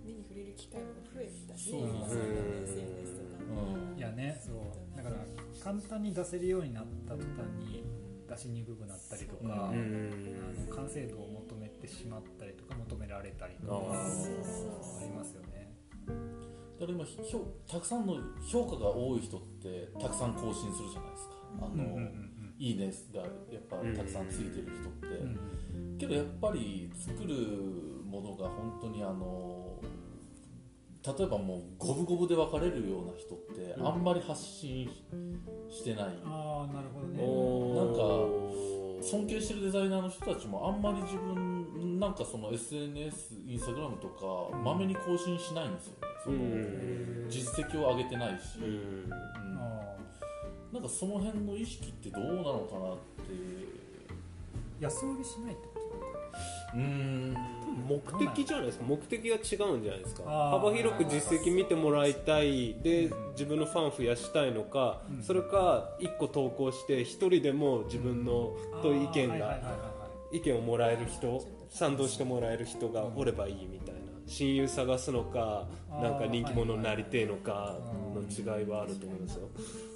目に触れる機会も増えたし、そう今そういう SNS とかうん。いやねそう。だから簡単に出せるようになった途端に出しにくくなったりとか、うんあうんの完成度を求めてしまったりとか求められたりとかありますよね。だから今評たくさんの評価が多い人ってたくさん更新するじゃないですか。あの、うんうんうんいいねがやっぱたくさんついてる人って、うん。けどやっぱり作るものが本当にあの例えばもう五分五分で分かれるような人ってうん。あんまり発信してない、ああなるほどね。おー。尊敬してるデザイナーの人たちもあんまり自分なんかその SNS インスタグラムとかまめに更新しないんですよね。そのうん。実績を上げてないし、うん。うん。あなんかその辺の意識ってどうなのかなって。ー安売りしないってこと？うーん。目的じゃないですか。目的が違うんじゃないですか。幅広く実績見てもらいたい。で自分のファン増やしたいのか、うん。それか1個投稿して1人でも自分のと意見がは意見をもらえる人賛同してもらえる人がおればいいみたいな。親友探すのかなんか人気者になりてえのかの違いはあると思うんですよ。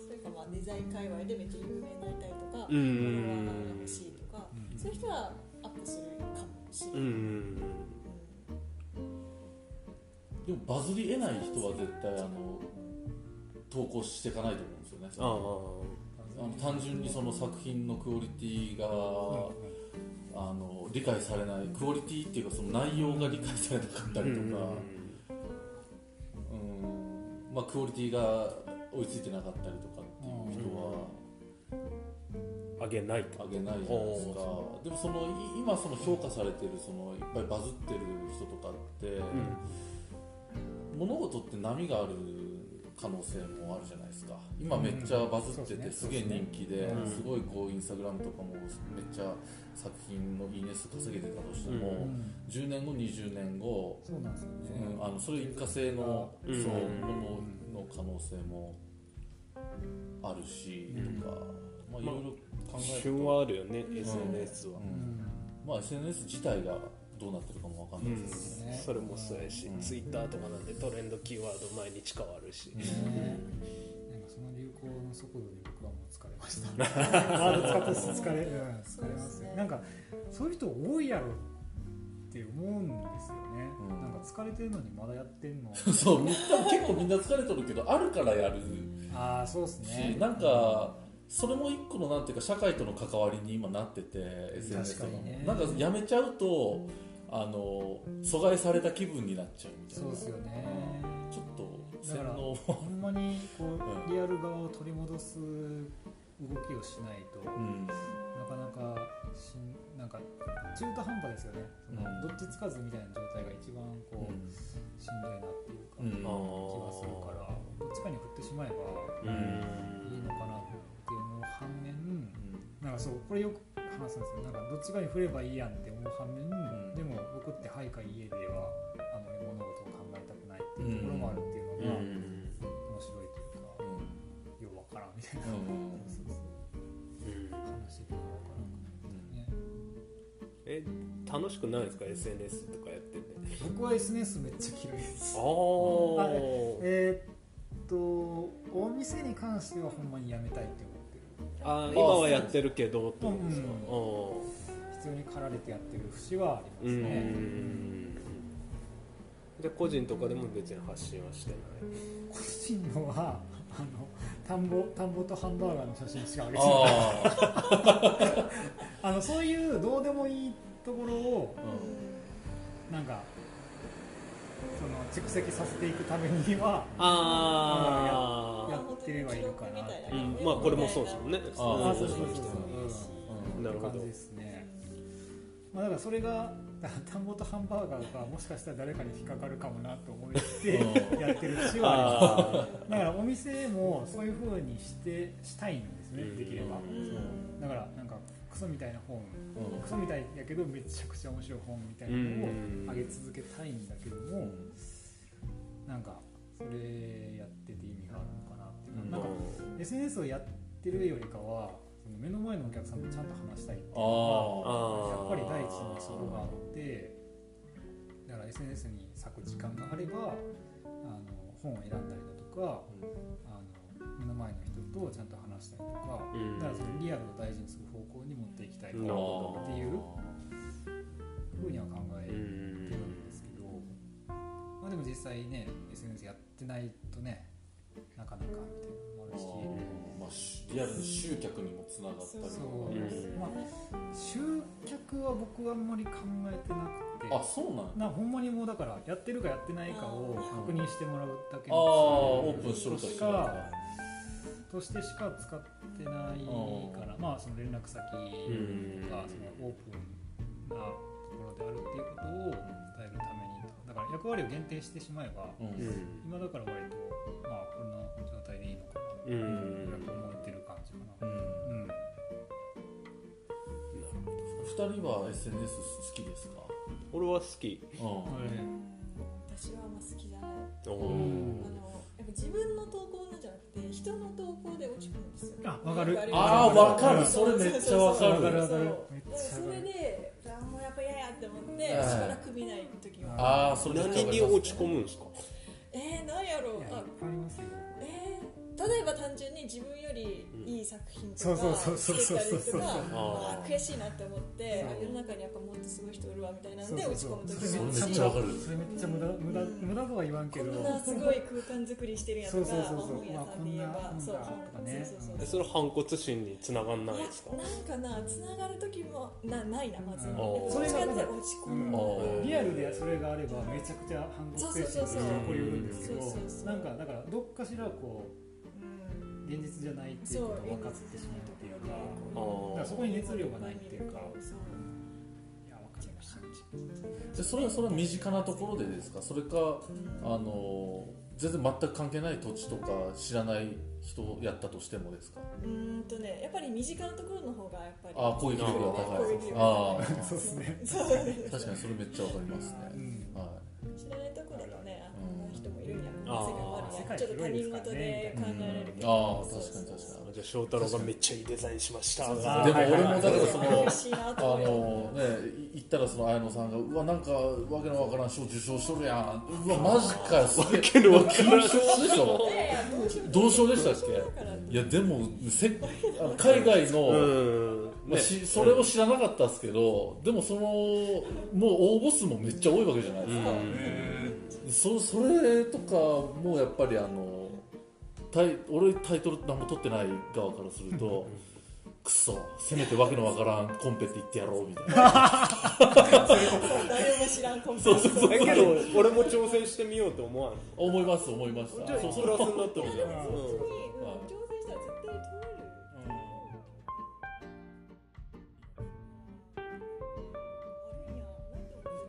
それかまあデザイン界隈でめっちゃ有名になりたいとか、うん。フォロワーが欲しいとか、うん。そういう人はアップするし。うんうんでもバズり得ない人は絶対あの投稿していかないと思うんですよね。ああ。の単純にその作品のクオリティが、あの理解されない。クオリティっていうかその内容が理解されなかったありとか、うんまあ、クオリティが追いついてなかったりとかっていう人はあげないと。あげないじゃないですか。でもそのい今その評価されてるそのいっぱいバズってる人とかって、物事って波がある可能性もあるじゃないですか。今めっちゃバズってうん。てすげえ人気でうん。すごいこうインスタグラムとかもめっちゃ作品のいいね数稼げてたとしても、うん。10年後20年後、そうなんですよね、うん、あのそれ一過性のそうものの可能性もあるしとか、まあいろいろ考える旬と、はあるよね SNS は。ううん。んまあ SNS 自体がどうなってるかもわかんないですけど、ねそれもそうやし、うん。ツイッターとかなんでトレンドキーワード毎日変わるし、ねなんかその流行の速度に僕はもう疲れました。ワード使って疲れ,、うん、疲れますよ。なんかそういう人多いやろって思うんですよね、うん。なんか疲れてるのにまだやってんの。そうみんな結構みんな疲れてるけどあるからやるああそうですし、ねなんかそれも一個のなんていうか社会との関わりに今なってて SNS とかなんかやめちゃうとあの阻害された気分になっちゃうみたいな。そうですよね。ちょっと洗脳ほんまにこううリアル側を取り戻す動きをしないと、うん。なかなかしんなんか中途半端ですよね、そのうん。どっちつかずみたいな状態が一番こう、うん。しんどいなっていうか、うん気がするからどっちかに振ってしまえばうん。いいのかなって思う反面なんかそうこれよく話すんですよ。なんかどっちかに振ればいいやんって思う反面、ん。でも僕ってはいか家ではあの物事を考えたくないっていうところもあるっていうのが面白いというか、うんようわからんみたいな、うん。そうそう話でようわからんえ楽しくないですか？SNS とかやってて。僕は SNS めっちゃ嫌いです。ああえーっとお店に関してはほんまにやめたいって思ってるあー今はやってるけどってことですか？必要に駆られてやってる節はありますね。ん。で個人とかでも別に発信はしてない？個人のはあの田んぼ田んぼとハンバーガーの写真しか上げてない。あ あのそういうどうでもいいところをあ、うんなんかその蓄積させていくためにはあやってればいいのかなってう。ん。まあこれもそうですもんね。ああそうそうそうそう。うん。なるほど。ですね、まあ、だからそれが 田んぼとハンバーガーがもしかしたら誰かに引っかかるかもなと思ってうん。やってる節はあ だからお店もそういう風にしてしたいんですね。うんできれば。そう。だからなんかクソみたいな本うん。クソみたいやけどめちゃくちゃ面白い本みたいなのを上げ続けたいんだけどもなんかそれやってて意味があるのかなっていううん。かなんか SNS をやってるよりかはその目の前のお客さんとちゃんと話したいっていうのあがやっぱり第一にそこがあってだから SNS に割く時間があればあの本を選んだりだとかあの目の前の人とちゃんと話したりとかうん。だからそのリアルを大事にする方向に持っていきたいなるなほど。っていうふうには考えうてるんんですけど、まあ、でも実際ね SNS やってないとねなかなかみたいなのもあるし。まあしリアルに集客にもつながったりとか。まあ、集客は僕はあんまり考えてなくて。あそうなんや。なほんまにもうだからやってるかやってないかを確認してもらうだけああのオープンしとるとしかとしてしか使ってないからまあその連絡先とかうん。そのオープンなところであるっていうことを伝えるためにだから役割を限定してしまえばうん。うん今だから割とまあこんな状態でいいのかなうとん思ってる感じかな。うん。うん。二人は SNS 好きですか？俺は好き。うん。私はあんま好きじゃない。あのやっぱ自分の投稿なんじゃなくて人の投稿で落ち込むんですよあわかる。ああわかる。それめっちゃわかわかる。るわかる。それであもうやっぱ嫌やって思ってしはいばらく見ない時は。ああそれ何に落ち込むんですか？えー、なんやろう。あ例えば単純に自分よりいい作品とそうかそうそうそうそう作ったりとか悔しいなって思って世の中にやっぱもっとすごい人おるわみたいなので落ち込む時もあるしそれめっちゃわかる。それめっちゃ無駄無駄無駄とは言わんけこどんなすごい空間作りしてるんやとかそうそうそうそう。本屋さんで言えばそうそうそうそうえそれ反骨心につながんないですか？なんかなつながる時もなないなまず。それが落ち込む。リアルでそれがあればめちゃくちゃ反骨精神として起こりうるんですけどそうそうそう。なんかだからどっかしらこううん現実じゃないっていうことが分かってしまうっていうかあだからそこに熱量がないっていうかそういや分かりました。でそれはそれは身近なところでですか？それかあの全然全く関係ない土地とか知らない人やったとしてもですか？うーんとねやっぱり身近なところの方がやっぱりああ攻撃力が高い。ああそうですね。確かにそれめっちゃわかりますうね。んは知ん。な人もいるんやあー世界もあるんや世界ちょっと他人事で考えられるけどあーそう確かに確かそうそうじゃあ翔太郎がめっちゃいいデザインしました。そうそうあーでも俺もだからそのあのねい言ったらその綾野さんがうわなんかわけのわからん賞受賞しとるやん。うわマジかよ。すげえけのわからん金賞。でしょ同賞でしたっけ？いやでもせあの海外の、うん。まあ、しそれを知らなかったですけどでもそのもう応募数もめっちゃ多いわけじゃないですか、そそれとかもやっぱりあのタイ俺タイトル何も取ってない側からするとくそせめてわけのわからんコンペって言ってやろうみたいな。誰も知らんコンパスだけど俺も挑戦してみようと思わん思います思いました。じゃあそうそプラスになってるじゃん、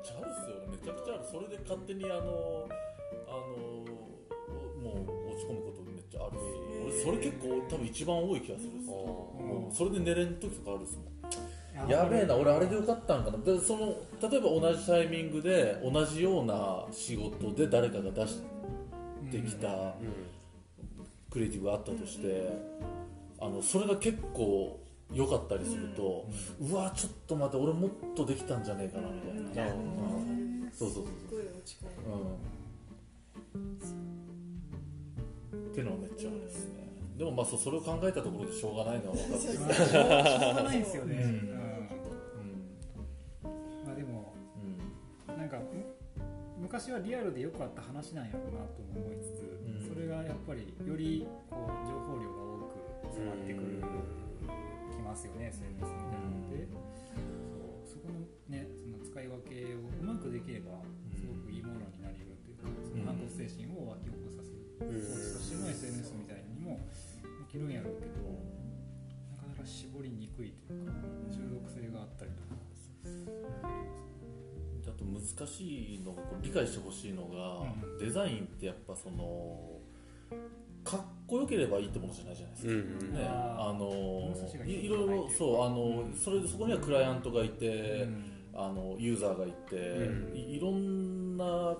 ちゃあるっすよめちゃくちゃある。それで勝手にあのあのもう落ち込むことめっちゃあるし俺それ結構多分一番多い気がするっす。もうそれで寝れん時とかあるっすもん。やべえな俺あれでよかったんかな。でその例えば同じタイミングで同じような仕事で誰かが出してきたクリエイティブがあったとしてあのそれが結構良かったりすると、うわちょっと待って俺もっとできたんじゃねえかなみたいな、うん。そうそうそうすごい落ち込む。うん。っていうのはめっちゃあるですね。でもまあそうそれを考えたところでしょうがないのは分かってる。しょうがないんですよね、うん。うん。まあでもうん。なんかむ昔はリアルでよくあった話なんやろうなとも思いつつ、うん。それがやっぱりよりこう情報量が多く詰まってくる。きますよね SNS みたいなので、そうそこのねその使い分けをうまくできればすごくいいものになりうるというか、その反骨精神を湧き起こさせる、うん、そしての SNS みたいにもできるんやろうけどなかなか絞りにくいというか中毒性があったりとか。あと難しいのが理解してほしいのが、デザインってやっぱそのかっこよければいいってものじゃないじゃないですか、うんうん。ね、あのいいろいろそうあの、うんそれでそこにはクライアントがいて、うん。あのユーザーがいて、うん。いいろんな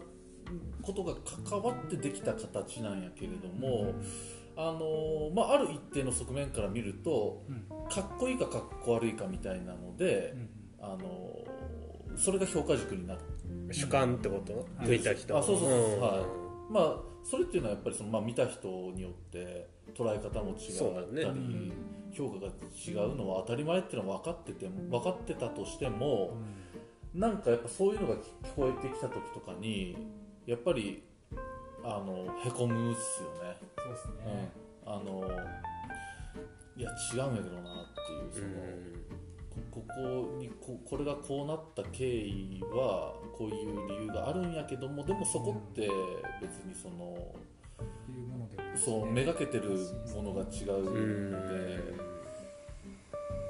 ことが関わってできた形なんやけれども、あのまあ、ある一定の側面から見るとうん。かっこいいかかっこ悪いかみたいなので、うん。あのそれが評価軸になる主観ってこと？はい見た人あそうそうそう。うんはい。まあそれっていうのはやっぱりその、まあ、見た人によって捉え方も違ったり、ね。評価が違うのは当たり前っていうのは分かってても分かってたとしても、なんかやっぱそういうのが聞こえてきた時とかにやっぱりあのへこむっすよね、そうですうん。ね、あのいや違うんやけどなっていうその、こここにここれがこうなった経緯はこういう理由があるんやけどもでもそこって別にそのそうめがけてるものが違うので、うん。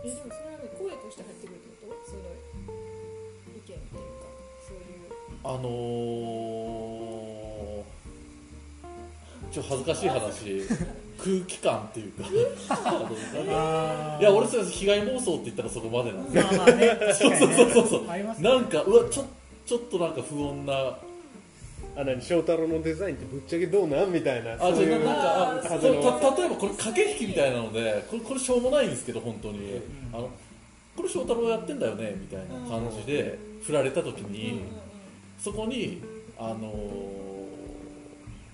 えでもそれはね声として入ってくるってこと？その意見っていうかそういう。あのー、ちょっと恥ずかしい話 空気感っていうか。いや俺それ被害妄想って言ったらそこまでなんで。まあまあねそうそうそうありますね。なんかうわちょちょっとなんか不穏な。あ何？翔太郎のデザインってぶっちゃけどうなん？みたいな。あそういうじゃあなんかあ例えばこれ駆け引きみたいなのでこれこれしょうもないんですけど本当に、あのこれ翔太郎やってんだよねみたいな感じで振られた時に、そこにあのー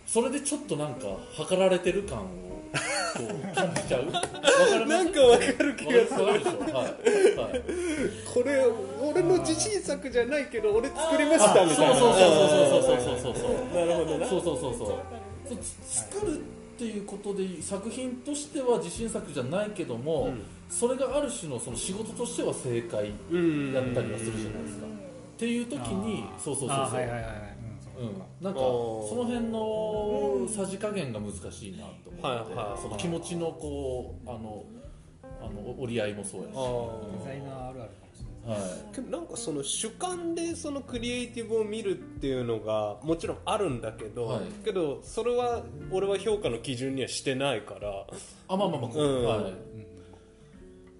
それでちょっとなんか測られてる感をこう。感じちゃうなんかわかる気がする。はい、はい。これ俺の自信作じゃないけど俺作りましたあみたいな。そうそうそうそうそうそうそうそうなるほどなそうそうそうそう作るっていうことで作品としては自信作じゃないけども、うんそれがある種のその仕事としては正解うんだったりはするじゃないですか、っていう時にそうそうそうそう、あはいはいはいはいうん。なんかその辺のさじ加減が難しいなと思って、はいはいその気持ちのこうあのあの折り合いもそうやし、デザイナーあるあるかもしれない。はい、けどなんかその主観でそのクリエイティブを見るっていうのがもちろんあるんだけど、はい。けどそれは俺は評価の基準にはしてないから。あまあまあまあ、うん。はい。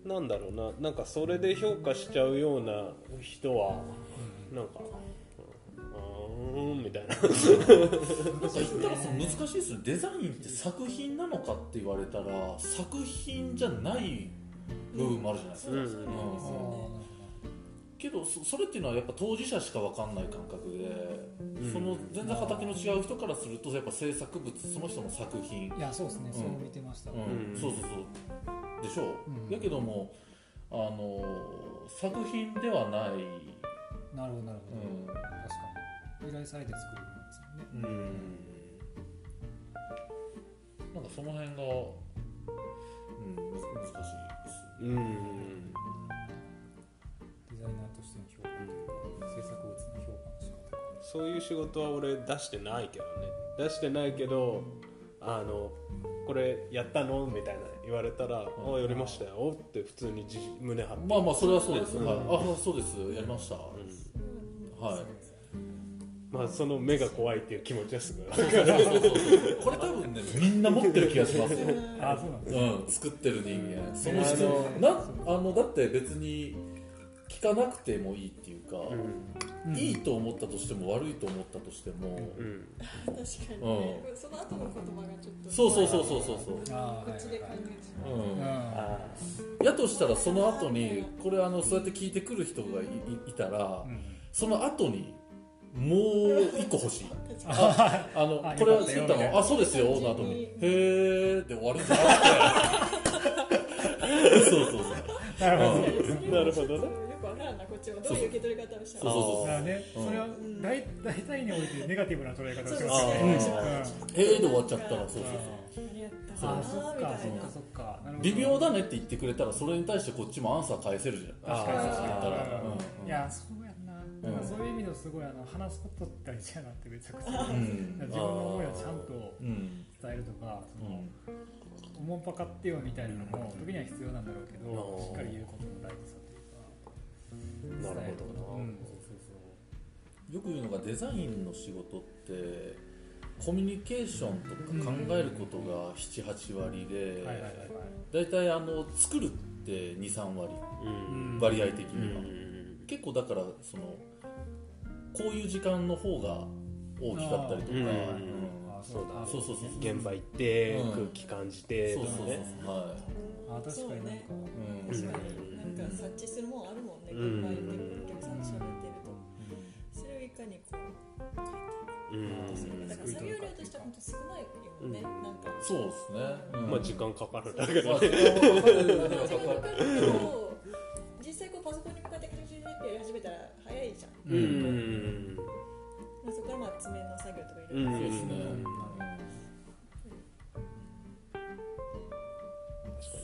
なんだろうな。なんかそれで評価しちゃうような人はなんかんみたいな。なんか言ったらその難しいですねデザインって作品なのかって言われたら作品じゃない部分もあるじゃないですか、うんうんですよね。けどそそれっていうのはやっぱ当事者しか分かんない感覚で、うんその全然畑の違う人からするとやっぱ制作物その人の作品、いやそうですね、うんそれも見てました、うん。うんそうそうそう。でしょう、うん。やけどもあの作品ではない、なるほどなるほど、うん。確かに依頼されて作るものですよね。うん。なんかその辺が、うん、む難しいです。うん。デザイナーとしての評価というか制作物の評価の仕方がそういう仕事は俺出してないけどね。出してないけどあのこれやったの？みたいな言われたら「あやりましたよ」って普通に自胸張って。まあまあそれはそうです、うん。はい、あそうです。やりました、はいまあその目が怖いっていう気持ちはすごいこれ多分ねみんな持ってる気がしますよ。あそうなんですうん、作ってる人間。そのあ人のなあのだって別に聞かなくてもいいっていうか、うん。いいと思ったとしても悪いと思ったとしても、うん。確かに。ね、その後の言葉がちょっとそうそうそうそうそうそう、あこっちで考えてしまう。うん。うんあやとしたらその後にこれあのそうやって聞いてくる人がいいいたら、うん。その後にもう一個欲しい。ああのあこれは作ったの？あそうですよの後にへーで終わるんじゃなくて。そうそうそう。なるほど、うんなるほどね。よくわからんなこっちもどういう受け取り方をしたそうそうそうそれは大大体においてネガティブな捉え方をしそうますよね。あーうん。へーで終わっちゃったらそうそうそう。あそっかそっかそっか。微妙だねって言ってくれたらそれに対してこっちもアンサー返せるじゃん。確かに確かに。言ったら。うんいやそうやん。な、なんかそういう意味のすごいあの話すことって大事やなってめちゃくちゃ、うん。自分の思いをちゃんとうん。伝えるとかその、うん。おもんぱかってよみたいなのも時には必要なんだろうけど、うんしっかり言うことの大事さというか。なるほどな。うん、そうそうそう。よく言うのがデザインの仕事ってコミュニケーションとか考えることが78割ではいはいはいはい。大体あの作るって23割。うん。割合的うには、ん。結構だからそのこういう時間の方が大きかったりとか、うん。うん。あそうだ。そうそうそう現場行ってうん。空気感じてそうそうそうとかね。はあ確かになんか、い、うん確かになんか察知するもんあるもんねうん。現場行ってお客さんと喋ってると。それをいかにこう変えていくうん。だから作業量としては本当少ないよね、うん。なんか。そうですね、うん。まあ時間かかるだけまあどね実際こうパソコンに向かってカチャカチャってやり始めたら早いじゃん、ううんんそこからまあ爪の作業とかいろうんいろそうですね、確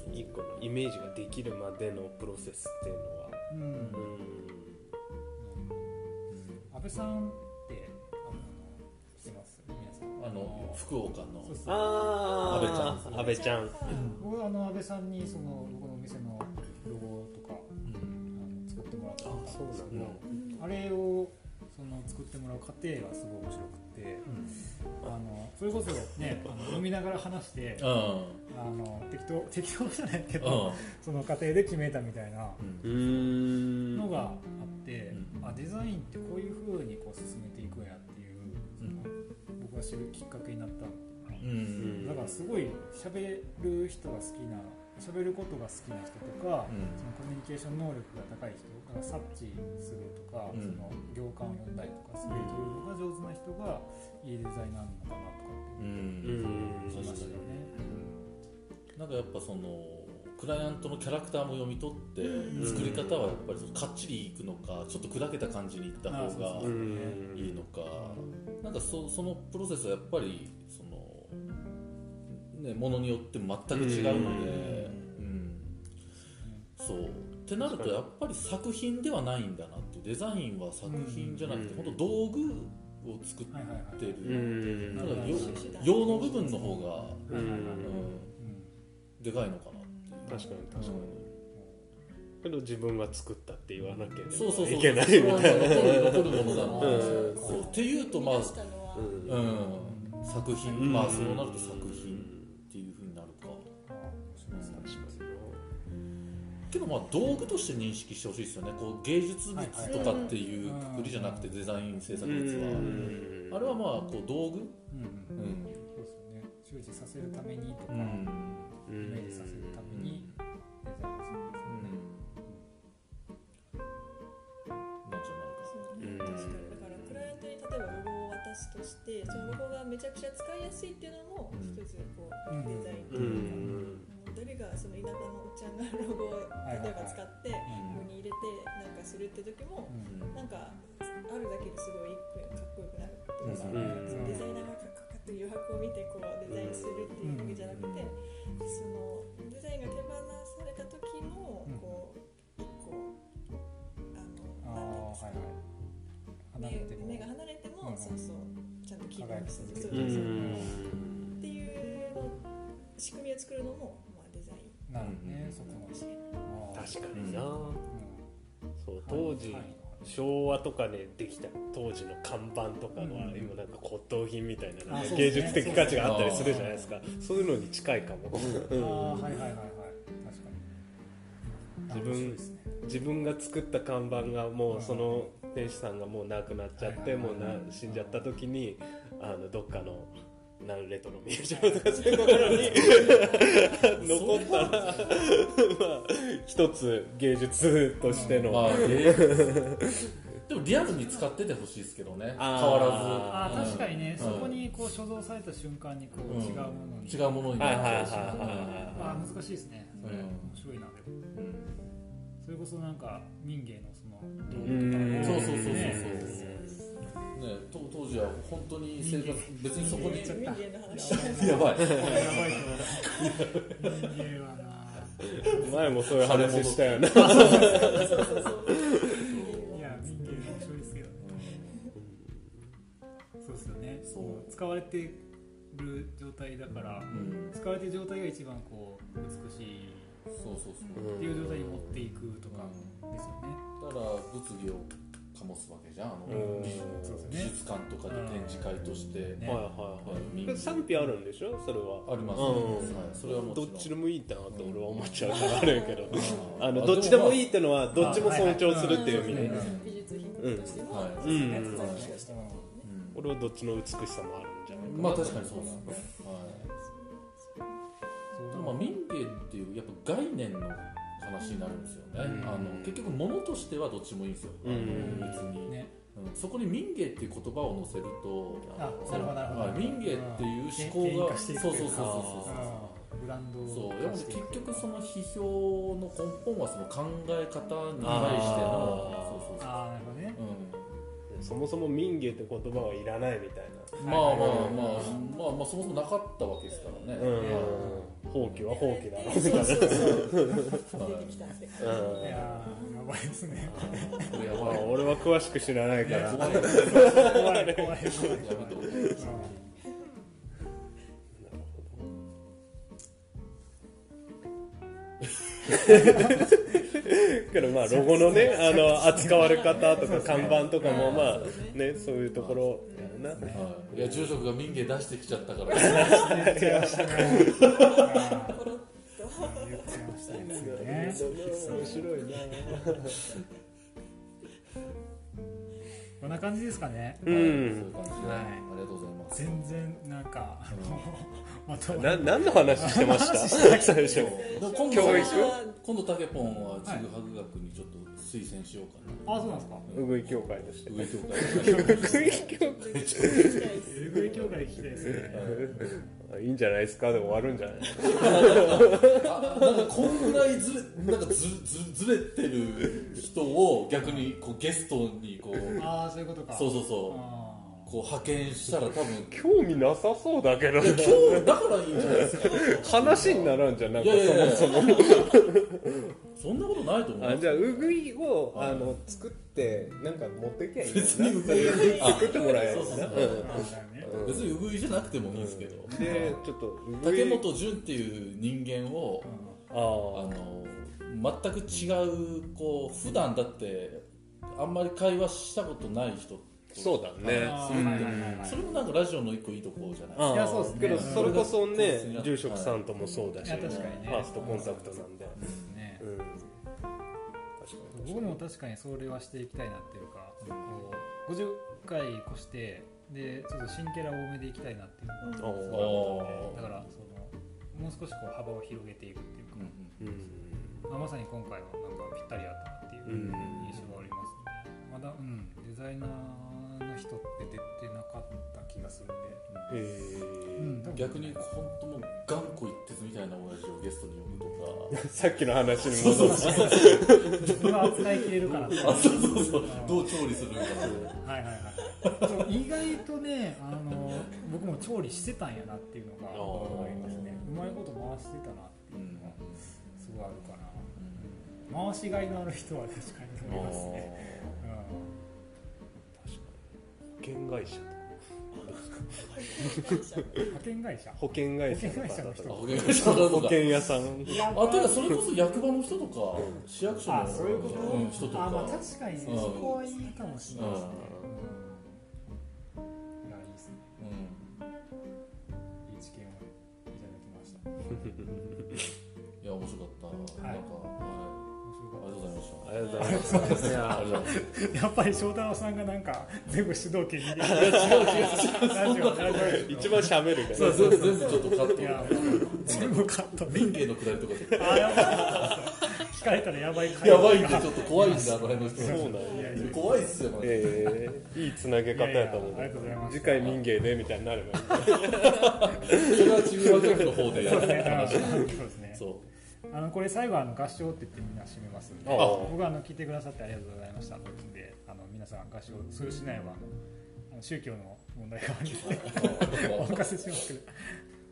かに。一個のイメージができるまでのプロセスっていうのは。うん。うん。安倍さん。ってあの知ってます皆さん。あの福岡のそうそうあ安あ安倍ちゃん。僕あの安倍さん。にその僕のお店のロゴとかうん。あの作ってもらったん。ですけどあれをその作ってもらう過程がすごい面白くてあのそれこそね あの飲みながら話してうん。あの適当適当じゃないけうん。どその過程で決めたみたいなのがあってうん。あデザインってこういう風にこう進めていくんやっていうその僕が知るきっかけになった。うん。だからすごい喋る人が好きな喋ることが好きな人とか、うん。そのコミュニケーション能力が高い人だから察知するとか、うん。その行間を読んだりとかスケートルが上手な人がいいデザイナーなのかなとかって思いましたよね。なんかやっぱそのクライアントのキャラクターも読み取ってうん。作り方はやっぱりそのかっちりいくのかちょっと砕けた感じにいった方がいいのか。なんかそそのプロセスはやっぱりねものによって全く違うので。うん。そう。ってなるとやっぱり作品ではないんだなっていう。デザインは作品じゃなくてうん。本当道具を作っはいはいはい。用の部分の方が、うん。でかいのかなっていう。確かに確かに。けど自分が作ったって言わなきゃそうそうそう。いけないみたいな。残るものなので、うん。そう。っていうとまあうん。うん、作品、うん。まあそうなると作けどまあ道具として認識してほしいですよね。こう芸術物とかっていうくくりじゃなくてデザイン制作に物は、あれはまあこう道具、うん。うん。うんそうですよね。周知させるためにとか、うん。イメージさせるためにデザインするんですよね、なん。じゃないかそうねうん。確かに。だからクライアントに例えばロゴを渡すとしてそのロゴがめちゃくちゃ使いやすいっていうのもうん。一つこううん。デザインとういうか、がその田舎のおっちゃんがロゴを例えば使ってここに入れてなんかするって時もなんかあるだけですごいかっこよくなるっていうか、デザイナーがかっこよかった余白を見てこうデザインするっていうわけじゃなくて、そのデザインが手放された時もうん。こう一個ああのあなんはいはい。離れてもていう。んですか目目が離れても、うんそうそうちゃんと記録す。る輝くう。そうそうそう、ん。っていうの仕組みを作るのも、なるね、うんそこかもしれない。あー確かにな。うん。そう当時はい。昭和とかでできた当時の看板とかはうん今なんか骨董品みたいな芸術的価値があったりするじゃないですか。そういうのに近いかも。あーはいはいはいはい。確かに。自分自分が作った看板がもうその店主さんがもう亡くなっちゃってもうな死んじゃった時にあのどっかのなんレトロミュージアムとかそういうところに 残ったらまあ一つ芸術としての、まあ芸 でもリアルに使っててほしいですけどね。変あー。わらず。あー確かにね、うん。そこにこう所蔵された瞬間にこううん。違うものに、違うものにはいはいはいなっちゃうし。はいあー難しいですね。それ、うん。面白いなでも。うん。それこそなんか民芸のその道うん。具とかもそうそうそうそう。ねね、当当時は本当に生活別にそこに。やばい。やばい。人民芸はな前もそういう話したよないや民芸面白いですけど。ねそうですよね。そう。使われてる状態だから、うん。使われてる状態が一番こう美しいそうそうそう、っていう状態に持っていくとかですよね。だから物議を醸すわけじゃんあのうん。美術館とかで展示会として、ね。はいはい賛否あるんでしょ？それは。あります、うん。はい、それはもちろん。どっちでもいいってなって俺は思っちゃうからあれやけど。うん。あのどっちでもいいいってのはどっちも尊重するっていう意味でうん美術品として。も、はうですね。うん。尊重しても俺はどっちの美しさもあるんじゃないかな。まあ確かにそうですね、はい、でもまあ民芸っていうやっぱ概念の話になるんですよね、うん。あの結局物としてはどっちもいいんですよ、あのうん別に、ね、うん。そこに民芸っていう言葉を載せるとあのなるほど。なる民芸っていう思考うん。が権威化していくそうそうそうそうブランドそうそう。いやもう結局その批評の根本はその考え方に対してのそうそうそう。ああなるほどね。うそもそも民芸って言葉はいらないみたいん、まあまあまあまあまあそもそもなかったわけですからね、な、うん、放棄は放棄だろうみたいなそうそうそう。出てきたって。感じ いやーやばいですね。やまあばい。俺は詳しく知らないから、怖い。怖い怖い怖い。やめ けどまあロゴのねあの扱われ方とか看板とかもまあねそういうところ。やなはい、いや住職が民芸出してきちゃったから。言っちゃいましたね言っちゃいましたね面白いなこんな感じですかね。うん。はい。ありがとうございます。全然なんかあのまとまな何の話してました？最初。今度教育？今度タケポンはちぐはぐ学にちょっと推薦しようかな、あそうなんですか。うぐい協会として。上教会。うぐい協えぐい協会聞きたいですね。会いいんじゃないですか？で終わるんじゃない。あなんかこんぐらいずれなんかずずずれてる人を逆にこうゲストにこう。ああそういうことか。そうそうそう。あこう派遣したら多分興味なさそうだけど。今日だからいいんじゃないですか。話にならんじゃんなんかいやいやいや。そもそも。そんなことないと思う。あじゃあうぐいをはいあの作ってなんか持ってきゃいい別にうぐい。作ってもらえる。なそうそうそう。ーあーだよねうん別にうぐいじゃなくてもいいんですけど、でちょっとうぐ竹い本潤っていう人間をああの全く違うこう普段だってあんまり会話したことない人とそうだね。それもなんかラジオの一個いいところじゃないあいやそうです。ねけどそれこそうんね住職さんともそうだし。いや確かにね。ファーストコンタクトなんで。ねうん確かに僕も確かにそれはしていきたいなっていうかこう50回越してでちょっと新キャラ多めでいきたいなっていうのがだからそのもう少しこう幅を広げていくっていうか、うん。うんまあ、まさに今回はなんかぴったりあったなっていううん。印象がありますね、まだ、うん、デザイナーの人って出てなかった気がするんで、へうん、逆に本当もう頑固一徹みたいな親父をゲストに呼ぶとか。え さっきの話に戻る。自分は扱いきれるかなってあそうそうそう。うんどう調理するのかなはいはいはいそう意外とねあの僕も調理してたんやなっていうのがありますね。うまいこと回してたなっていうのがすごいあるかな、回しがいのある人は確かに思いますね、保険会社。うん、派遣会社。保険会社。保険会社の人あ保険会社の保とか険屋さん。あてかそれこそ役場の人とか市役所のあそういうこと、うん人とか。あまあ確かにね、うん。そこはいいかもしれないですね、うん。うん、いやいいですね。うん。いい知見をいただきましたいや面白かった、はいなん。か、りがとうやっぱり翔太郎さんがなんか？全部主導権一番喋るからそう全部全部ちょっとカット全部カット民芸のくだりとかであやばい聞かれたらやばいやばいんでちょっと怖いんだあの辺の人。そうな怖いっすよマジでええいいつなげ方やと思う。ありがとうございます次回民芸でみた。いになればそれは中央局の方でやる話そうですね。そうあのこれ最後あの合唱って言ってみんな締めますんで僕はあの聞いてくださってありがとうございました。ということであの皆さん合唱するしないはあの宗教の問題があるのでお任せします。けど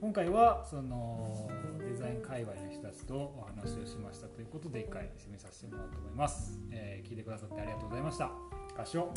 今回はそのデザイン界隈の人たちとお話をしましたということで一回締めさせてもらおうと思います、えー、聞いてくださってありがとうございました。合唱。